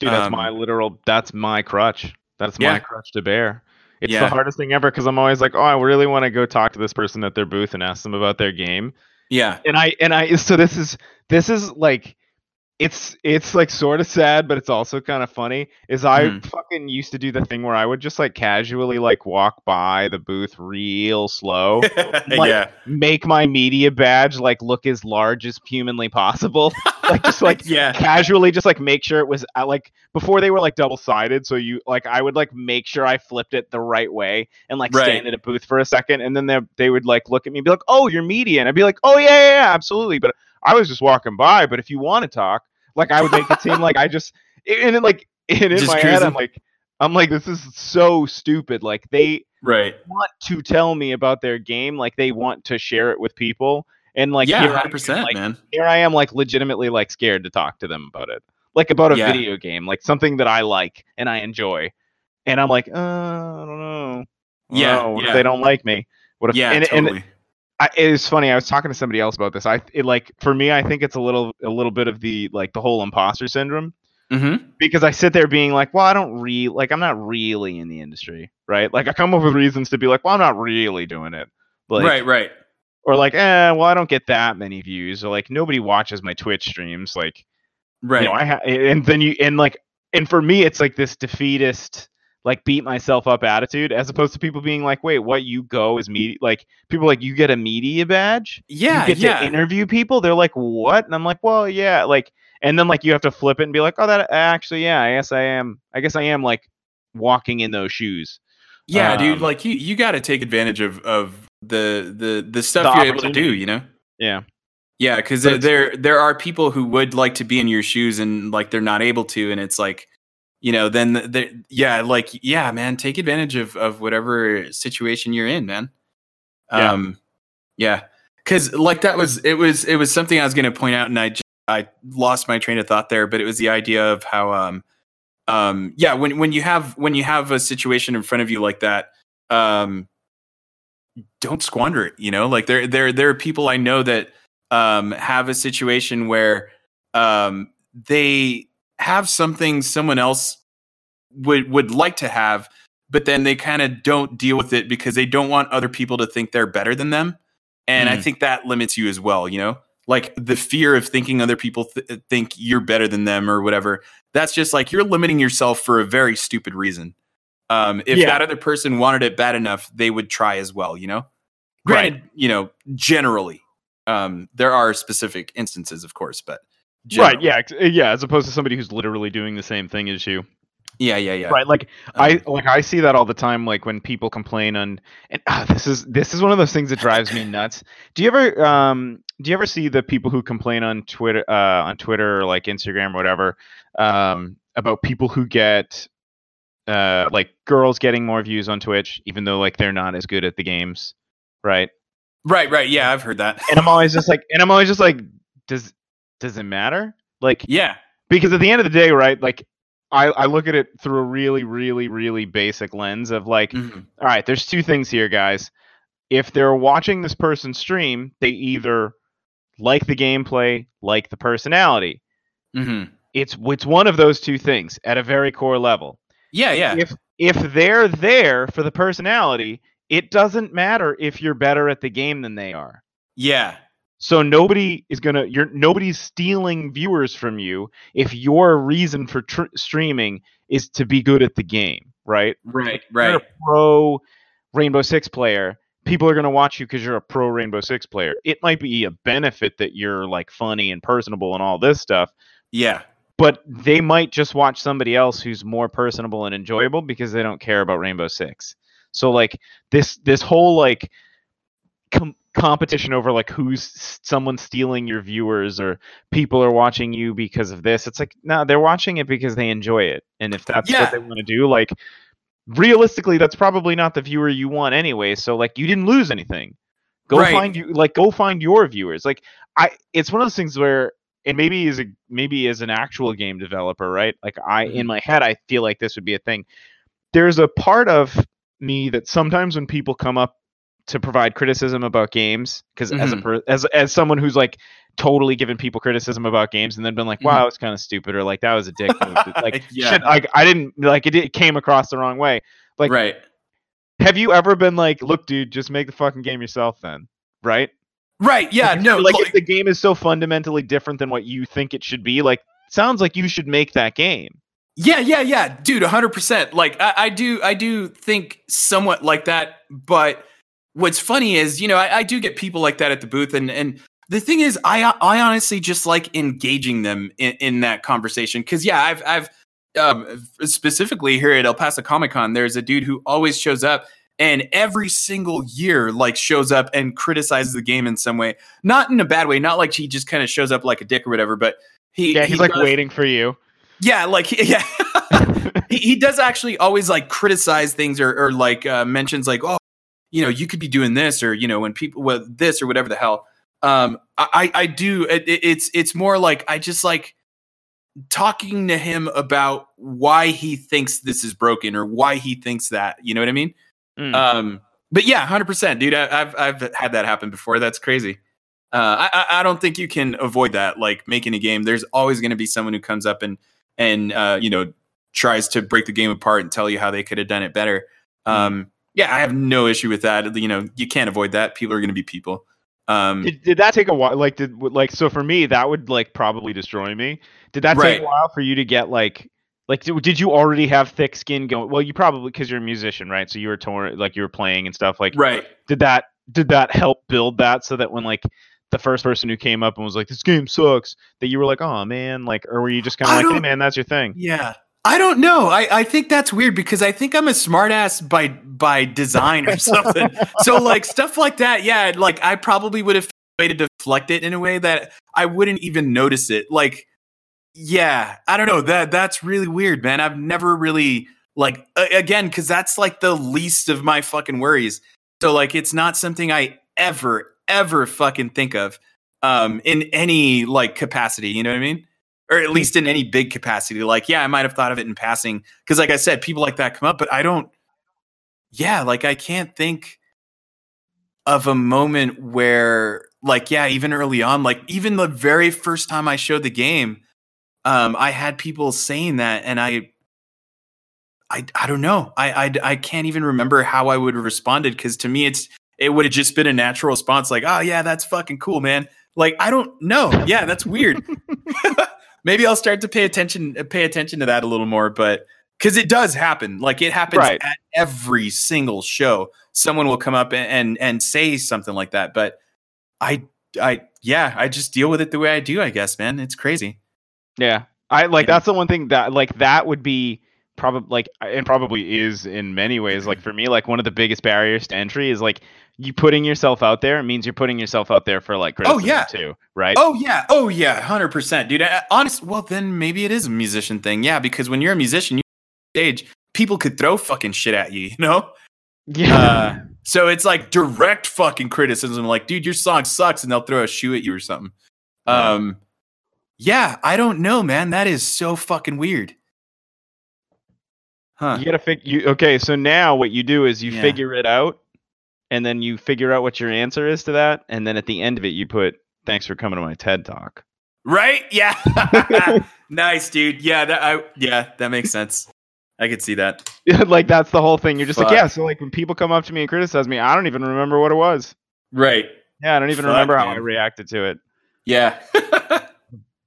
dude that's um, my literal that's my crutch that's Yeah. my crutch to bear it's Yeah. the hardest thing ever because i'm always like oh i really want to go talk to this person at their booth and ask them about their game Yeah, and I and I so this is this is like it's it's like sort of sad, but it's also kind of funny. Is I Mhm. fucking used to do the thing where I would just like casually like walk by the booth real slow, Like- yeah, make my media badge like look as large as humanly possible, like just like yeah, casually just like make sure it was uh, like before they were like double sided so you like i would like make sure i flipped it the right way and like Right. stand at a booth for a second and then they, they would like look at me and be like oh you're media and i'd be like oh yeah yeah, yeah absolutely but i was just walking by but if you want to talk like i would make it seem like i just and then like and in Just my head i'm like i'm like this is so stupid like they right. want to tell me about their game like they want to share it with people and like yeah, I hundred am, percent, like, man. here I am like legitimately like scared to talk to them about it. Like about a Yeah. video game, like something that I like and I enjoy. And I'm like, uh, I don't know. I don't Yeah, know. If yeah. they don't like me? What if Yeah, and, and totally. I, it was funny. I was talking to somebody else about this. I it, like for me, I think it's a little a little bit of the like the whole imposter syndrome mm-hmm. because I sit there being like, well, I don't really like I'm not really in the industry, right? Like I come up with reasons to be like, well, I'm not really doing it. Like, right, right. Or like, eh, well, I don't get that many views. Or like, nobody watches my Twitch streams. Like, Right. you know, I ha- and then you and like and for me, it's like this defeatist. Like beat myself up attitude as opposed to people being like, wait, what you go is media like people like you get a media badge? Yeah, you get yeah. to interview people. They're like, what? And I'm like, well, yeah, like and then like you have to flip it and be like, oh that actually, yeah, I guess I am I guess I am like walking in those shoes. Yeah, dude, Um, like you you got to take advantage of of the the the stuff The you're able to do, you know? Yeah. Yeah, because But there, it's- there there are people who would like to be in your shoes and like they're not able to, and it's like, you know, then the, yeah, like yeah, man, take advantage of of whatever situation you're in, man. Yeah. Um, yeah, because like that was it was it was something I was going to point out, and I just, I lost my train of thought there, but it was the idea of how um um yeah when when you have when you have a situation in front of you like that um don't squander it you know like there there there are people i know that um have a situation where um they have something someone else would would like to have but then they kind of don't deal with it because they don't want other people to think they're better than them and i Mm. think that limits you as well you know like the fear of thinking other people th- think you're better than them or whatever that's just like you're limiting yourself for a very stupid reason um, if Yeah. that other person wanted it bad enough they would try as well you know Right. granted you know generally um, there are specific instances of course but Right, yeah, yeah, as opposed to somebody who's literally doing the same thing as you. yeah yeah yeah Right, like Um, I like I see that all the time. Like when people complain on, and ah, this is this is one of those things that drives me nuts. Do you ever um do you ever see the people who complain on Twitter uh on Twitter or like Instagram or whatever um about people who get uh like girls getting more views on Twitch even though like they're not as good at the games, right? right right yeah i've heard that And I'm always just like, and I'm always just like, does does it matter? Like yeah because at the end of the day, right? Like I, I look at it through a really, really, really basic lens of like, Mhm. all right, there's two things here, guys. If they're watching this person stream, they either like the gameplay, like the personality. Mhm. It's it's one of those two things at a very core level. yeah yeah If if they're there for the personality, it doesn't matter if you're better at the game than they are. yeah So nobody is gonna you're nobody's stealing viewers from you if your reason for tr- streaming is to be good at the game, right? right You're right a pro Rainbow Six player. People are gonna watch you because you're a pro Rainbow Six player. It might be a benefit that you're like funny and personable and all this stuff, yeah but they might just watch somebody else who's more personable and enjoyable because they don't care about Rainbow Six. So like this this whole like com- competition over like who's someone stealing your viewers or people are watching you because of this. It's like no, they're watching it because they enjoy it, and if that's Yeah. what they want to do, like realistically, that's probably not the viewer you want anyway. So like you didn't lose anything. Go Right. find you like go find your viewers. Like I, it's one of those things where and maybe as a maybe as an actual game developer, right? Like I in Mhm. my head, I feel like this would be a thing. There's a part of me that sometimes when people come up to provide criticism about games, because as a Mhm. per, as as someone who's like totally given people criticism about games and then been like, wow, it's kind of stupid, or like that was a dick move. like Yeah. shit, like I didn't like it, it came across the wrong way. like- right Have you ever been like, look, dude, just make the fucking game yourself then, right? right yeah Like, no like, like, if the game is so fundamentally different than what you think it should be, like sounds like you should make that game. Yeah, yeah, yeah, dude, hundred percent. Like I, I do, I do think somewhat like that. But what's funny is, you know, I, I do get people like that at the booth, and and the thing is, I I honestly just like engaging them in, in that conversation because yeah, I've I've um, specifically here at El Paso Comic Con, there's a dude who always shows up. And every single year, like, shows up and criticizes the game in some way. Not in a bad way, not like he just kind of shows up like a dick or whatever, but he, Yeah, he he's like does- waiting for you. yeah, like yeah. he, he does actually always like criticize things or, or like uh, mentions like oh you know you could be doing this or you know when people well this or whatever the hell um i i do it, it- it's it's more like i just like talking to him about why he thinks this is broken or why he thinks that you know what i mean Mm. um but yeah 100% dude I, i've i've had that happen before that's crazy uh, I, I I don't think you can avoid that. Like making a game, there's always going to be someone who comes up and and uh, you know tries to break the game apart and tell you how they could have done it better. Um, yeah, I have no issue with that. You know, you can't avoid that. People are going to be people. Um, Did, did that take a while? Like, did like so for me that would like probably destroy me. Did that take a while for you to get like Like, did you already have thick skin going? Well, you probably because you're a musician, right? So you were torn, like you were playing and stuff. Like, Right. did that did that help build that so that when like the first person who came up and was like, "This game sucks," that you were like, "Oh man," like, or were you just kind of like, "Hey man, that's your thing"? Yeah. I don't know. I, I think that's weird because I think I'm a smartass by by design or something. so like stuff like that, yeah, like I probably would have found a way to deflect it in a way that I wouldn't even notice it. Like, yeah, I don't know. That that's really weird, man. I've never really like a- again because that's like the least of my fucking worries. So like it's not something I ever ever fucking think of um in any like capacity. You know what I mean? Or at least in any big capacity. Like, yeah, I might have thought of it in passing because, like I said, people like that come up, but I don't. Yeah, like I can't think of a moment where, like, yeah, even early on, like even the very first time I showed the game, um, I had people saying that, and I. I, I don't know. I, I I can't even remember how I would have responded because to me it's it would have just been a natural response like oh yeah that's fucking cool man like I don't know yeah that's weird maybe I'll start to pay attention uh, pay attention to that a little more. But because it does happen, like it happens Right. at every single show. Someone will come up and, and and say something like that. But I I yeah, I just deal with it the way I do. I guess, man, it's crazy. Yeah, I like Yeah. that's the one thing that like that would be probably like and probably is in many ways like mm-hmm. for me like one of the biggest barriers to entry is like you putting yourself out there means you're putting yourself out there for like criticism Oh, yeah. too, right? Oh yeah, oh yeah, hundred percent, dude. I, honest, well then maybe it is a musician thing. Yeah, because when you're a musician, you stage people could throw fucking shit at you, you know. yeah. Uh, so it's like direct fucking criticism, like, dude, your song sucks, and they'll throw a shoe at you or something. Yeah. Um, yeah, I don't know, man. That is so fucking weird. Huh. You gotta figure. Okay? So now what you do is you Yeah. figure it out, and then you figure out what your answer is to that, and then at the end of it, you put "Thanks for coming to my TED Talk." Right? Yeah. nice, dude. Yeah, that I yeah, that makes sense. I could see that. like that's the whole thing. You're just like, yeah. So like when people come up to me and criticize me, I don't even remember what it was. Right. Yeah, I don't even Fuck, remember how I reacted to it. Yeah.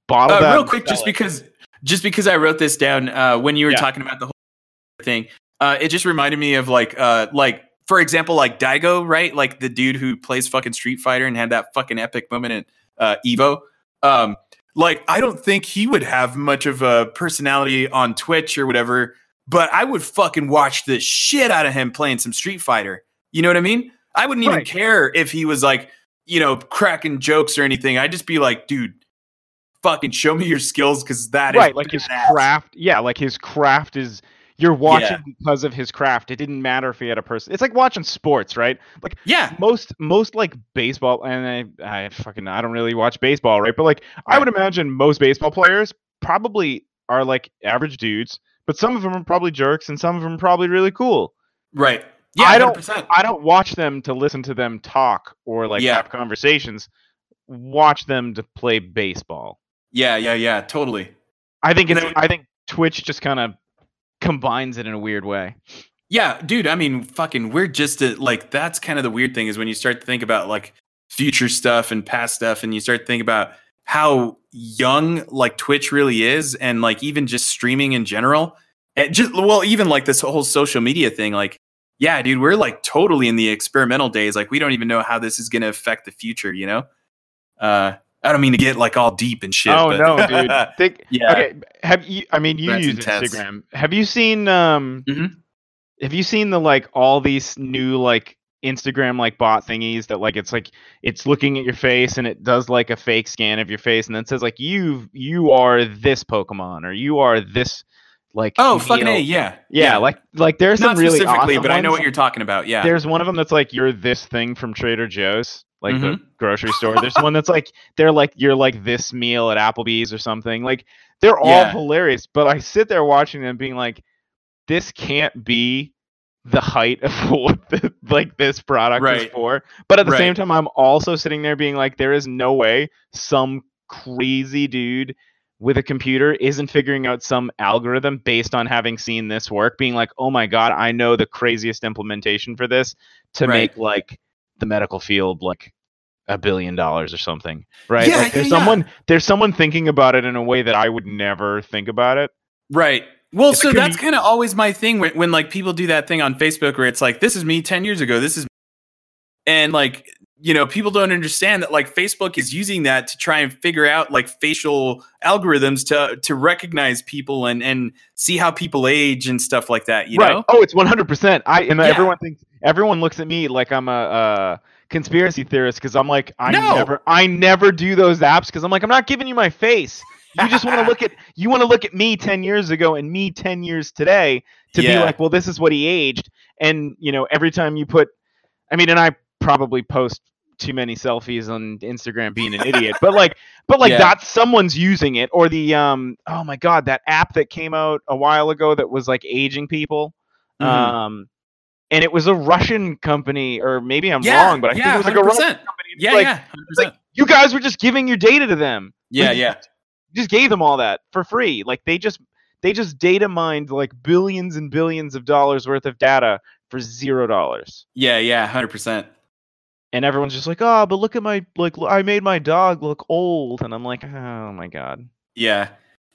Bottle Uh, that real quick, just it. because just because I wrote this down uh, when you were Yeah. talking about the whole thing, uh, it just reminded me of like uh, like for example, like Daigo, right? Like the dude who plays fucking Street Fighter and had that fucking epic moment in uh, Evo. Um, like I don't think he would have much of a personality on Twitch or whatever, but I would fucking watch the shit out of him playing some Street Fighter. You know what I mean? I wouldn't even care if he was like, you know, cracking jokes or anything. I'd just be like, dude, fucking show me your skills because that is right, like his badass. craft. Yeah, like his craft is. You're watching because of his craft. It didn't matter if he had a person. It's like watching sports, right? Like Yeah, most most like baseball, and I I fucking I don't really watch baseball, right? But like I would imagine most baseball players probably are like average dudes, but some of them are probably jerks, and some of them are probably really cool. right. Yeah, I don't- 100%. I don't watch them to listen to them talk or like Yeah. have conversations. Watch them to play baseball. Yeah, yeah, yeah, totally. I think it's I think Twitch just kind of combines it in a weird way. Yeah, dude. I mean, fucking, we're just a, like that's kind of the weird thing is when you start to think about like future stuff and past stuff, and you start to think about how young like Twitch really is, and like even just streaming in general, and just well, even like this whole social media thing. Like, yeah, dude, we're like totally in the experimental days. Like, we don't even know how this is going to affect the future. You know? Uh, I don't mean to get like all deep and shit. oh but- no, dude. Think, Yeah. Okay, have you? I mean, you That's use intense. Instagram. Have you seen? Um, Mhm. have you seen the like all these new like Instagram like bot thingies that like it's like it's looking at your face and it does like a fake scan of your face and then says like you you are this Pokemon or you are this like Oh, fucking meal. a, yeah, yeah, like like there's not some really specifically, awesome but I know ones. what you're talking about. Yeah, There's one of them that's like you're this thing from Trader Joe's, like the Mm-hmm. grocery store. There's one that's like they're like you're like this meal at Applebee's or something. Like they're all Yeah. hilarious, but I sit there watching them being like, this can't be the height of what the, like this product is for. But at the Right. same time, I'm also sitting there being like, there is no way some crazy dude with a computer isn't figuring out some algorithm based on having seen this work, being like, oh my god, I know the craziest implementation for this to Right. make like the medical field like a billion dollars or something. Right? Yeah, like there's yeah, yeah. someone there's someone thinking about it in a way that I would never think about it. Right. Well, It's so that's kind of always my thing when, when like people do that thing on Facebook where it's like, this is me 10 years ago. This is, and like, you know, people don't understand that like Facebook is using that to try and figure out like facial algorithms to, to recognize people and, and see how people age and stuff like that, you right. know? Oh, it's one hundred percent. I and Yeah. everyone thinks everyone looks at me like I'm a, uh conspiracy theorist because I'm like I No. never I never do those apps because I'm like I'm not giving you my face. You just want to look at you want to look at me ten years ago and me ten years today to be like, well, this is what he aged. And you know, every time you put, I mean, and I probably post too many selfies on Instagram being an idiot, but like, but like Yeah. that's someone's using it. Or the um, oh my god, that app that came out a while ago that was like aging people. Mhm. Um, and it was a Russian company, or maybe I'm yeah, wrong, but I yeah, think it was like a Russian company. It's Yeah, like, yeah, like, you guys were just giving your data to them. yeah, Like, yeah. you just gave them all that for free. Like they just they just data mined like billions and billions of dollars worth of data for zero dollars. Yeah, yeah, 100%. And everyone's just like, oh, but look at my like I made my dog look old, and I'm like, oh my god. Yeah.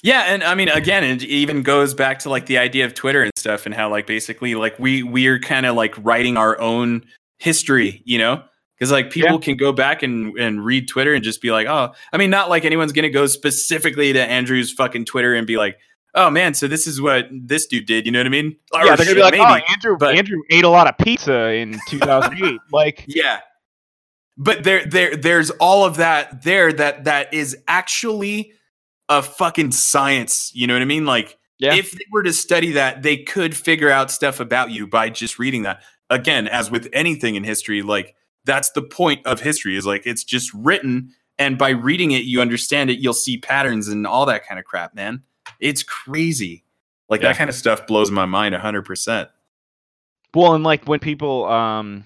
Yeah, and I mean again, it even goes back to like the idea of Twitter and stuff and how like basically like we we're kind of like writing our own history, you know? Cuz like people Yeah. can go back and and read Twitter and just be like, "Oh, I mean not like anyone's going to go specifically to Andrew's fucking Twitter and be like, "Oh man, so this is what this dude did." You know what I mean? Or yeah, they're gonna be like, shit, oh. Andrew but- Andrew ate a lot of pizza in 2008. like, Yeah. But there there there's all of that there that that is actually a fucking science, you know what I mean? Like Yeah. if they were to study that, they could figure out stuff about you by just reading that. Again, as with anything in history, like that's the point of history is like it's just written and by reading it you understand it, you'll see patterns and all that kind of crap, man. It's crazy. Like Yeah. that kind of stuff blows my mind 100%. well, and like when people um.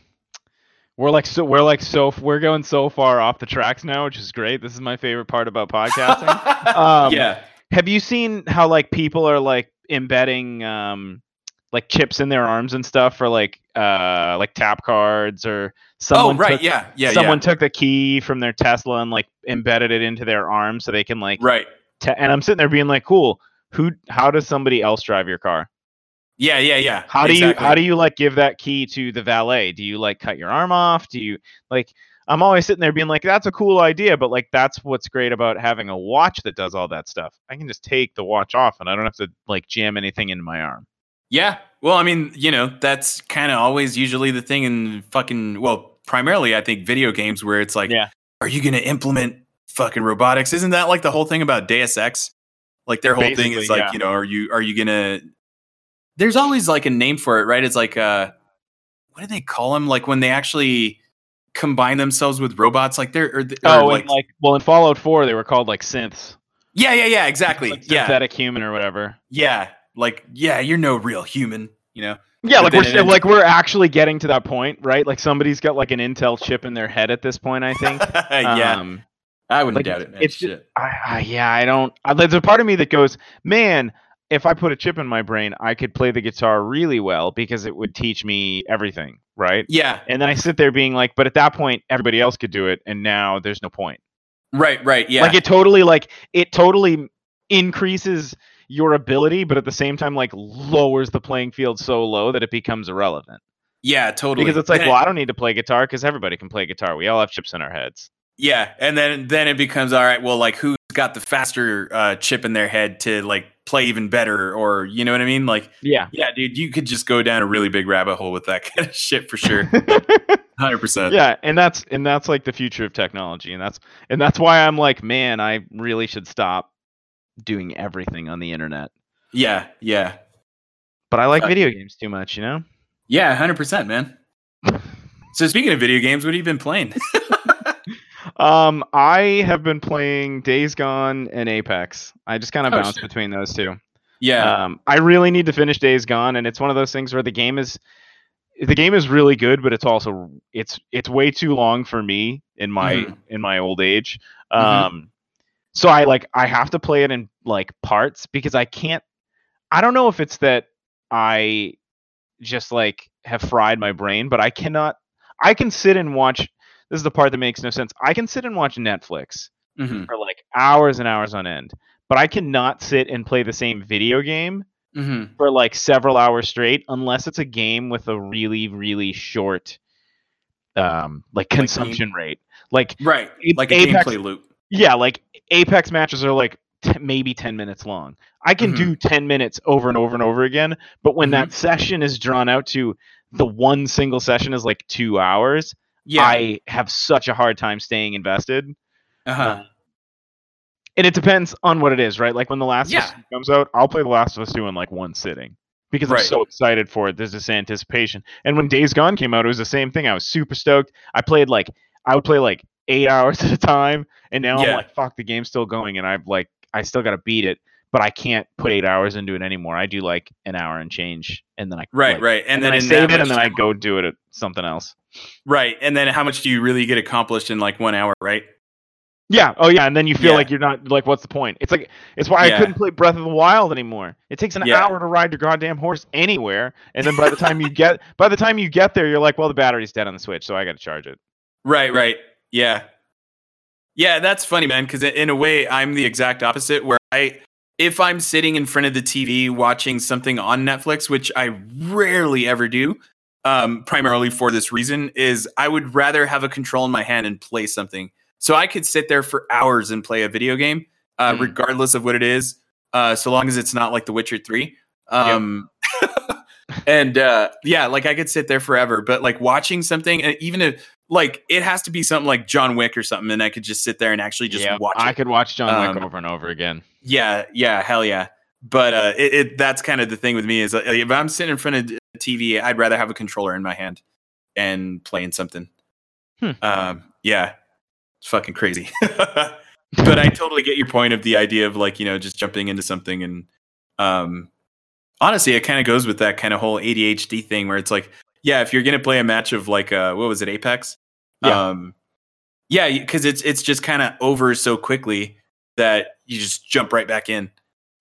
We're like so we're like so we're going so far off the tracks now, which is great. This is my favorite part about podcasting. Um, yeah. Have you seen how like people are like embedding um like chips in their arms and stuff for like uh like tap cards or someone oh, right. took, yeah. Yeah. someone yeah. took the key from their Tesla and like embedded it into their arm so they can like Right. te- and I'm sitting there being like cool who how does somebody else drive your car Yeah, yeah, yeah. how do Exactly. you how do you like give that key to the valet do you like cut your arm off do you like I'm always sitting there being like that's a cool idea but like that's what's great about having a watch that does all that stuff I can just take the watch off and I don't have to like jam anything into my arm Yeah. Well, I mean, you know, that's kind of always usually the thing in fucking well, primarily I think video games where it's like, Yeah. are you going to implement fucking robotics? Isn't that like the whole thing about Deus Ex? Like their whole thing is like, yeah. you know, are you are you going to There's always like a name for it, right? It's like uh what do they call them? Like when they actually combine themselves with robots like they're or, or oh like, like well in Fallout 4 they were called like synths Yeah, yeah, yeah, exactly. like yeah. synthetic human or whatever Yeah. Like, yeah, you're no real human, you know? Yeah, But like we're like we're actually getting to that point, right? Like somebody's got like an Intel chip in their head at this point. I think. yeah. Um, I wouldn't like, doubt it, man. it's just- I, I, yeah, I don't. I, there's a part of me that goes, man. If I put a chip in my brain, I could play the guitar really well because it would teach me everything, right? yeah. And then I sit there being like, but at that point, everybody else could do it, and now there's no point. Right, right. Yeah. Like it totally, like it totally increases your ability, but at the same time, like lowers the playing field so low that it becomes irrelevant. yeah, totally. Because it's like, Then well, I don't need to play guitar because everybody can play guitar. We all have chips in our heads. yeah, and then then it becomes all right. Well, like who's got the faster uh, chip in their head to like play even better, or you know what I mean? Like, Yeah. yeah, dude, you could just go down a really big rabbit hole with that kind of shit for sure. Hundred percent. yeah, and that's and that's like the future of technology, and that's and that's why I'm like, man, I really should stop doing everything on the internet. Yeah, yeah, But I like Uh, video games too much, you know. yeah. Hundred percent, man. So speaking of video games, what have you been playing? Um, I have been playing Days Gone and Apex. I just kind of Oh, bounce shit. between those two. yeah, Um, I really need to finish Days Gone, and it's one of those things where the game is the game is really good, but it's also it's it's way too long for me in my Mhm. in my old age. Mhm. Um, so I like I have to play it in like parts because I can't. I don't know if it's that I just like have fried my brain, but I cannot. I can sit and watch. This is the part that makes no sense. I can sit and watch Netflix Mhm. for like hours and hours on end. But I cannot sit and play the same video game Mm-hmm. for like several hours straight, unless it's a game with a really really short, um, like game- consumption rate. Like Right. Like a Apex- gameplay loop. yeah, like Apex matches are like t- maybe 10 minutes long. I can Mhm. do 10 minutes over and over and over again, but when Mhm. that session is drawn out to the one single session is like 2 hours, Yeah. I have such a hard time staying invested. uh-huh. And it depends on what it is, right? Like when The Last of Us comes out, I'll play The Last of Us 2 in like one sitting because I'm so excited for it. There's this anticipation. And when Days Gone came out, it was the same thing. I was super stoked. I played like I would play like 8 hours at a time, and now I'm like fuck, the game's still going and I've like I still got to beat it, but I can't put 8 hours into it anymore. I do like an hour and change and then I Right, like, right. And, And, then, I save it and then I go do it at something else. Right. And then how much do you really get accomplished in like one hour, right? Yeah. Oh, yeah. And then you feel Yeah. like you're not like, what's the point? It's like it's why Yeah. I couldn't play Breath of the Wild anymore. It takes an Yeah. hour to ride your goddamn horse anywhere, and then by the time you get by the time you get there, you're like, well, the battery's dead on the Switch, so I got to charge it. Right, right. Yeah. Yeah, that's funny, man, because in a way, I'm the exact opposite where I, if I'm sitting in front of the TV watching something on Netflix, which I rarely ever do, um, primarily for this reason, is I would rather have a control in my hand and play something. So I could sit there for hours and play a video game, uh, Mm. regardless of what it is, uh, so long as it's not like The Witcher 3. Um, and uh, yeah, like I could sit there forever, but like watching something, even if like it has to be something like John Wick or something, and I could just sit there and actually just watch I it. could watch John Wick Um, over and over again. Yeah, yeah, hell yeah. But uh, it, it that's kind of the thing with me is uh, if I'm sitting in front of TV, I'd rather have a controller in my hand and playing something. Hmm. Um, yeah, it's fucking crazy. but I totally get your point of the idea of like you know just jumping into something and um, honestly, it kind of goes with that kind of whole ADHD thing where it's like, yeah, if you're gonna play a match of like uh, what was it, Apex? Yeah. Um, yeah, because it's it's just kind of over so quickly that you just jump right back in.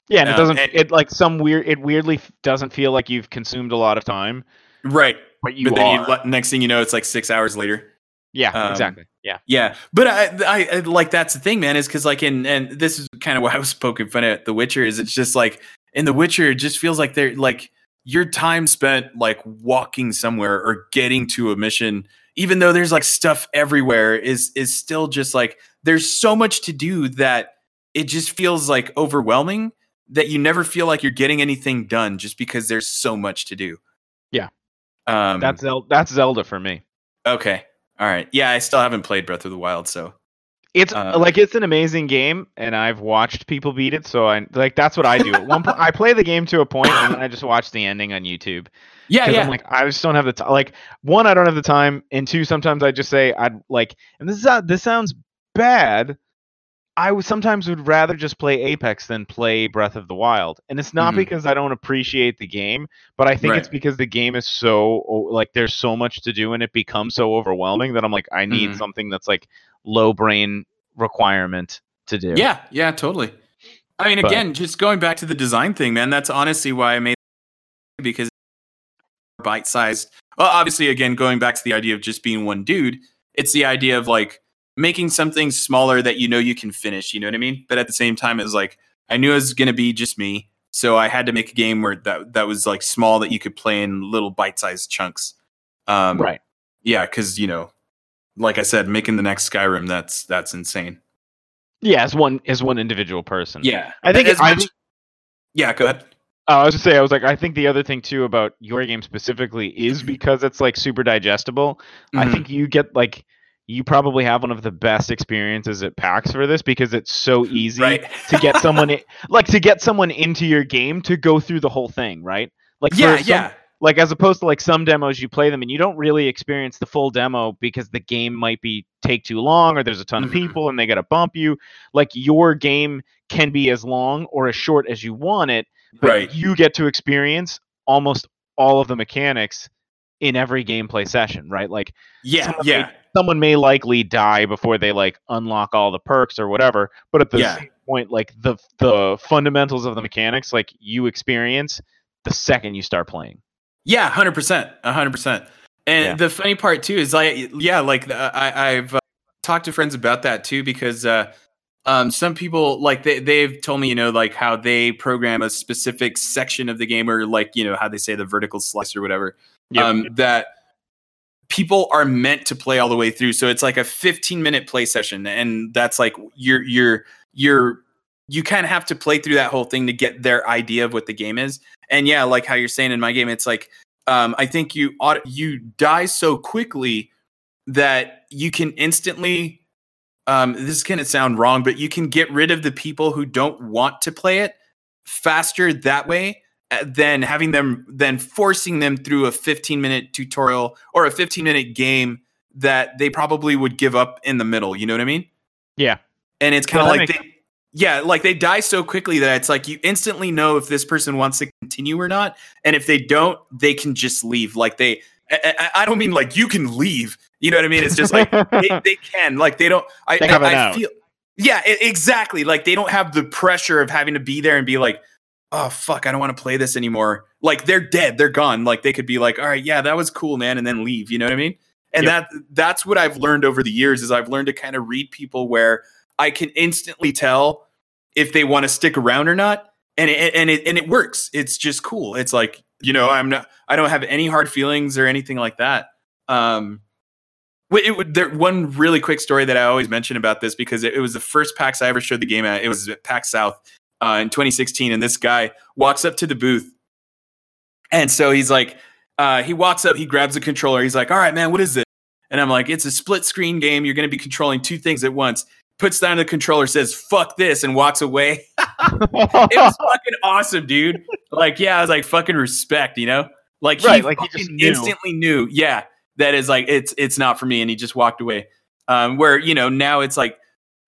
Yeah, and it um, doesn't. and- it like some weird. It weirdly doesn't feel like you've consumed a lot of time, Right. but you but then you, next thing you know, it's like six hours later. yeah, um, exactly. Yeah. Yeah, but I, I, I like that's the thing, man. Is because like in and this is kind of why I was poking fun at The Witcher. Is it's just like in The Witcher, it just feels like they're like your time spent like walking somewhere or getting to a mission, even though there's like stuff everywhere, is is still just like there's so much to do that it just feels like overwhelming that you never feel like you're getting anything done just because there's so much to do. Yeah. um, That's Zel- that's Zelda for me. okay. All right. Yeah, I still haven't played Breath of the Wild, so It's Uh, like it's an amazing game, and I've watched people beat it. So I like that's what I do. At one point, I play the game to a point, and then I just watch the ending on YouTube. yeah, yeah. I'm like, I just don't have the time. Like, one, I don't have the time, and two, sometimes I just say I'd like, and this is uh, this sounds bad. I sometimes would rather just play Apex than play Breath of the Wild, and it's not Mhm. because I don't appreciate the game, but I think it's because the game is so like there's so much to do, and it becomes so overwhelming that I'm like, I need Mhm. something that's like low brain requirement to do. Yeah, yeah, totally. I mean, But- again, just going back to the design thing, man, that's honestly why I made it because bite sized. Well, obviously, again, going back to the idea of just being one dude, it's the idea of like making something smaller that you know you can finish. You know what I mean? But at the same time, it's like I knew it was going to be just me, so I had to make a game where that that was like small that you could play in little bite sized chunks. Um, right. Yeah, because you know, like I said, making the next Skyrim, that's that's insane. Yeah, as one as one individual person. Yeah, I think As I much- yeah. Go ahead. Oh, I was just say, I was like, I think the other thing too about your game specifically is because it's like super digestible. I Mhm. think you get like you probably have one of the best experiences at PAX for this because it's so easy right to get someone i- like to get someone into your game to go through the whole thing, right? Like yeah some- yeah like as opposed to like some demos you play them and you don't really experience the full demo because the game might be take too long or there's a ton of mm-hmm. people and they got to bump you. Like your game can be as long or as short as you want it but Right. you get to experience almost all of the mechanics in every gameplay session right? Like yeah someone yeah. may, someone may likely die before they like unlock all the perks or whatever but at the Yeah. same point like the the fundamentals of the mechanics like you experience the second you start playing yeah hundred percent hundred percent. And Yeah. the funny part too is like yeah like uh, I I've uh, talked to friends about that too because uh, um, some people like they they've told me you know like how they program a specific section of the game or like you know how they say the vertical slice or whatever Yep. um, that people are meant to play all the way through so it's like a 15 minute play session and that's like you're you're you're you kind of have to play through that whole thing to get their idea of what the game is and yeah like how you're saying in my game it's like um, i think you ought you die so quickly that you can instantly um, this is going to sound wrong, but you can get rid of the people who don't want to play it faster that way uh, than having them, than forcing them through a 15 minute tutorial or a 15 minute game that they probably would give up in the middle. You know what I mean? Yeah. And it's kind of like, they, yeah, like they die so quickly that it's like you instantly know if this person wants to continue or not. And if they don't, they can just leave. Like they, I, I- don't mean like you can leave. You know what I mean? It's just like they, they can. Like they don't. I, They have I, I out. feel. Yeah, e- exactly. Like they don't have the pressure of having to be there and be like, "Oh fuck, I don't want to play this anymore." Like they're dead, they're gone. Like they could be like, "All right, yeah, that was cool, man," and then leave. You know what I mean? And that that's what I've learned over the years is I've learned to kind of read people where I can instantly tell if they want to stick around or not, and it, and it and it works. It's just cool. It's like you know, I'm not. I don't have any hard feelings or anything like that. Um, it would, there, one really quick story that I always mention about this because it, it was the first PAX I ever showed the game at. It was at PAX South uh, in 2016, and this guy walks up to the booth, and so he's like, uh, he walks up, he grabs the controller, he's like, "All right, man, what is it?" And I'm like, "It's a split screen game. You're going to be controlling two things at once." Puts down the controller, says "fuck this," and walks away. it was fucking awesome, dude. Like, yeah, I was like, fucking respect, you know? Like, he, Right, like he fucking just knew. instantly knew, yeah, that is like, it's it's not for me, and he just walked away. Um, where you know now it's like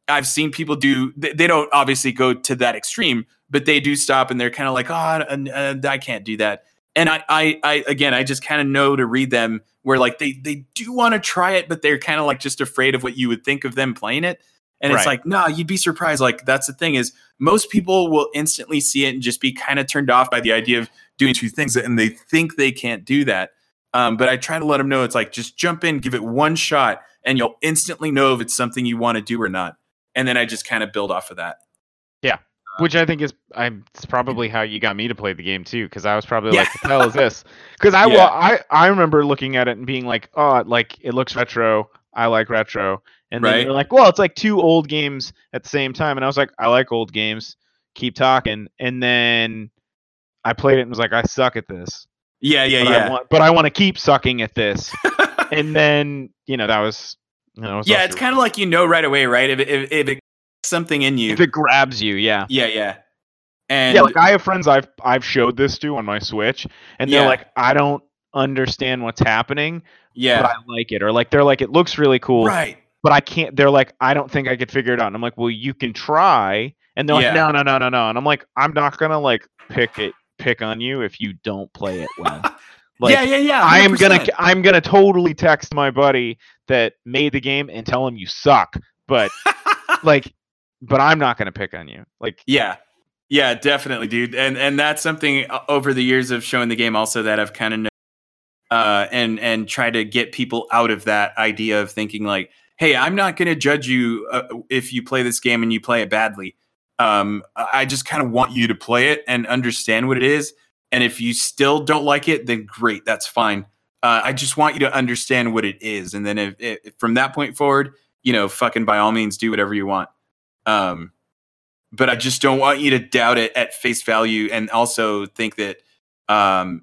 I've seen people do. They, they don't obviously go to that extreme, but they do stop and they're kind of like, oh, uh, uh, I can't do that. And I, I, I again, I just kind of know to read them where like they they do want to try it, but they're kind of like just afraid of what you would think of them playing it. And it's like, nah, you'd be surprised. Like that's the thing is most people will instantly see it and just be kind of turned off by the idea of doing two things and they think they can't do that. Um, but I try to let them know it's like just jump in, give it one shot, and you'll instantly know if it's something you want to do or not. And then I just kind of build off of that. Yeah, which I think is I'm it's probably how you got me to play the game too, because I was probably Yeah. like, "What the hell is this?" Because I Yeah. well, I I remember looking at it and being like, "Oh, like it looks retro. I like retro." And then Right. you're like, "Well, it's like two old games at the same time," and I was like, "I like old games. Keep talking." And then I played it and was like, "I suck at this." Yeah, yeah, but I yeah. want, but I want to keep sucking at this. and then you know that was, you know, it was yeah, it's kind of like you know right away, right? If it, if, if it something in you, if it grabs you, yeah. yeah, yeah. And yeah, like I have friends I've I've showed this to on my Switch, and they're Yeah. like, I don't understand what's happening, yeah, but I like it, or like they're like, it looks really cool, right. but I can't. They're like, I don't think I could figure it out. And I'm like, well, you can try, and they're Yeah. like, no, no, no, no, no, and I'm like, I'm not gonna like pick it pick on you if you don't play it well. Like, yeah, yeah, yeah. I am gonna I'm gonna totally text my buddy that made the game and tell him you suck, but like, but I'm not gonna pick on you. Like, Yeah. Yeah, definitely, dude. And and that's something uh, over the years of showing the game also that I've kind of uh and and try to get people out of that idea of thinking like, "Hey, I'm not going to judge you uh, if you play this game and you play it badly. Um I just kind of want you to play it and understand what it is, and if you still don't like it, then great, that's fine. Uh, I just want you to understand what it is, and then if, if from that point forward, you know, fucking by all means, do whatever you want. Um, but I just don't want you to doubt it at face value and also think that, um,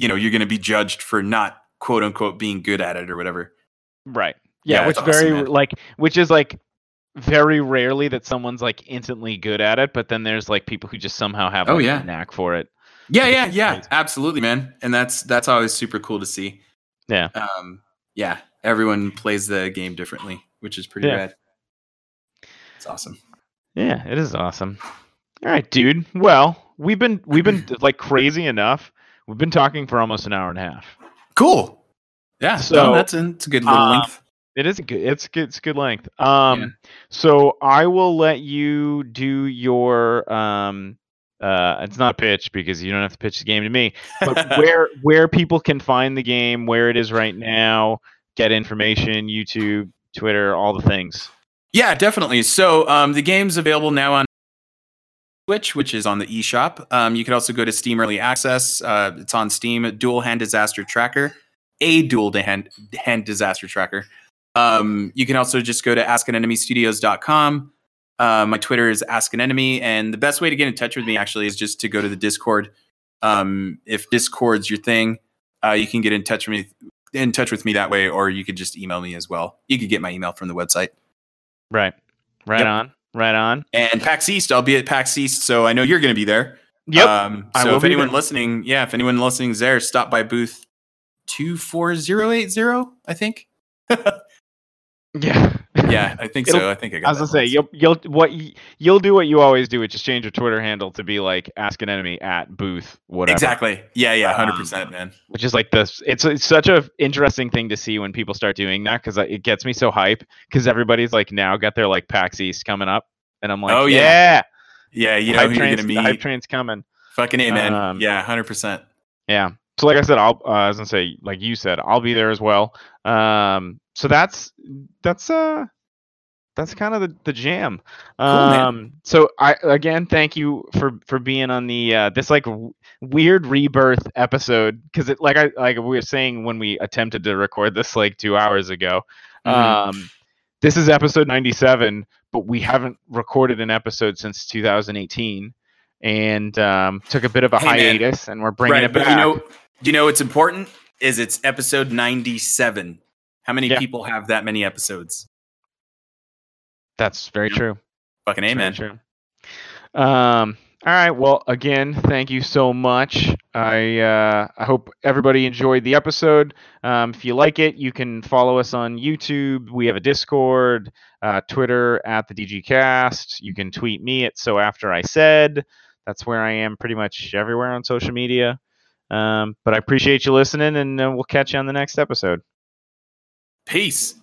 you know, you're going to be judged for not quote unquote being good at it or whatever. Right. Yeah, Yeah, which that's awesome, very like which is like very rarely that someone's like instantly good at it, but then there's like people who just somehow have Oh, yeah. a knack for it. Yeah, yeah, yeah, absolutely, man. And that's that's always super cool to see. Yeah. Um, yeah, everyone plays the game differently, which is pretty Yeah. rad. It's awesome. Yeah, it is awesome. All right, dude. Well, we've been we've been like crazy enough. We've been talking for almost an hour and a half. Cool. Yeah, So, so that's a, it's a good little um, length. It is a good. It's good. It's good length. Um, Yeah. so I will let you do your um. Uh, it's not pitch because you don't have to pitch the game to me. But where where people can find the game, where it is right now, get information, YouTube, Twitter, all the things. Yeah, definitely. So um, the game's available now on Switch, which is on the eShop. Um, you can also go to Steam Early Access. Uh, it's on Steam. Duel Hand Disaster Trackher, a dual hand, hand disaster tracker. Um, you can also just go to askanenemystudios.com. Uh, my Twitter is Ask an Enemy, and the best way to get in touch with me actually is just to go to the Discord. Um, if Discord's your thing, uh, you can get in touch with me in touch with me that way, or you could just email me as well. You could get my email from the website. Right. Right Yep. on. Right on. And PAX East, I'll be at PAX East, so I know you're going to be there. Yep. Um, I so will if anyone there. listening, yeah, if anyone listening is there, stop by booth two four zero eight zero. I think. yeah. Yeah, I think It'll- so. I think I got. I was gonna say you'll you'll what you'll do what you always do, which is change your Twitter handle to be like ask an enemy at booth whatever. exactly. Yeah, yeah, hundred Um, percent, man. Which is like this. It's it's such a interesting thing to see when people start doing that because it gets me so hype because everybody's like now got their like PAX East coming up, and I'm like, Oh, yeah, yeah. Yeah, you know hype who you're gonna the hype train's coming. Fucking amen. Um, yeah, hundred percent. Yeah. So like I said, I'll uh, I was gonna say like you said, I'll be there as well. Um, so that's that's uh that's kind of the, the jam. man. Um, so I again thank you for for being on the uh, this like w- weird rebirth episode because it like I like we were saying when we attempted to record this like two hours ago. Mhm. Um, this is episode ninety seven, but we haven't recorded an episode since 2018. And um, took a bit of a Hey, man. hiatus, and we're bringing right, it back. you know, you know what's important is it's episode ninety seven. How many Yeah. people have that many episodes? That's very Yeah. true. Fucking Very amen. true. Um. All right. Well, again, thank you so much. I uh, I hope everybody enjoyed the episode. Um, if you like it, you can follow us on YouTube. We have a Discord, uh, Twitter at the DGCast. You can tweet me at so after I said. That's where I am pretty much everywhere on social media. Um, but I appreciate you listening, and uh, we'll catch you on the next episode. Peace.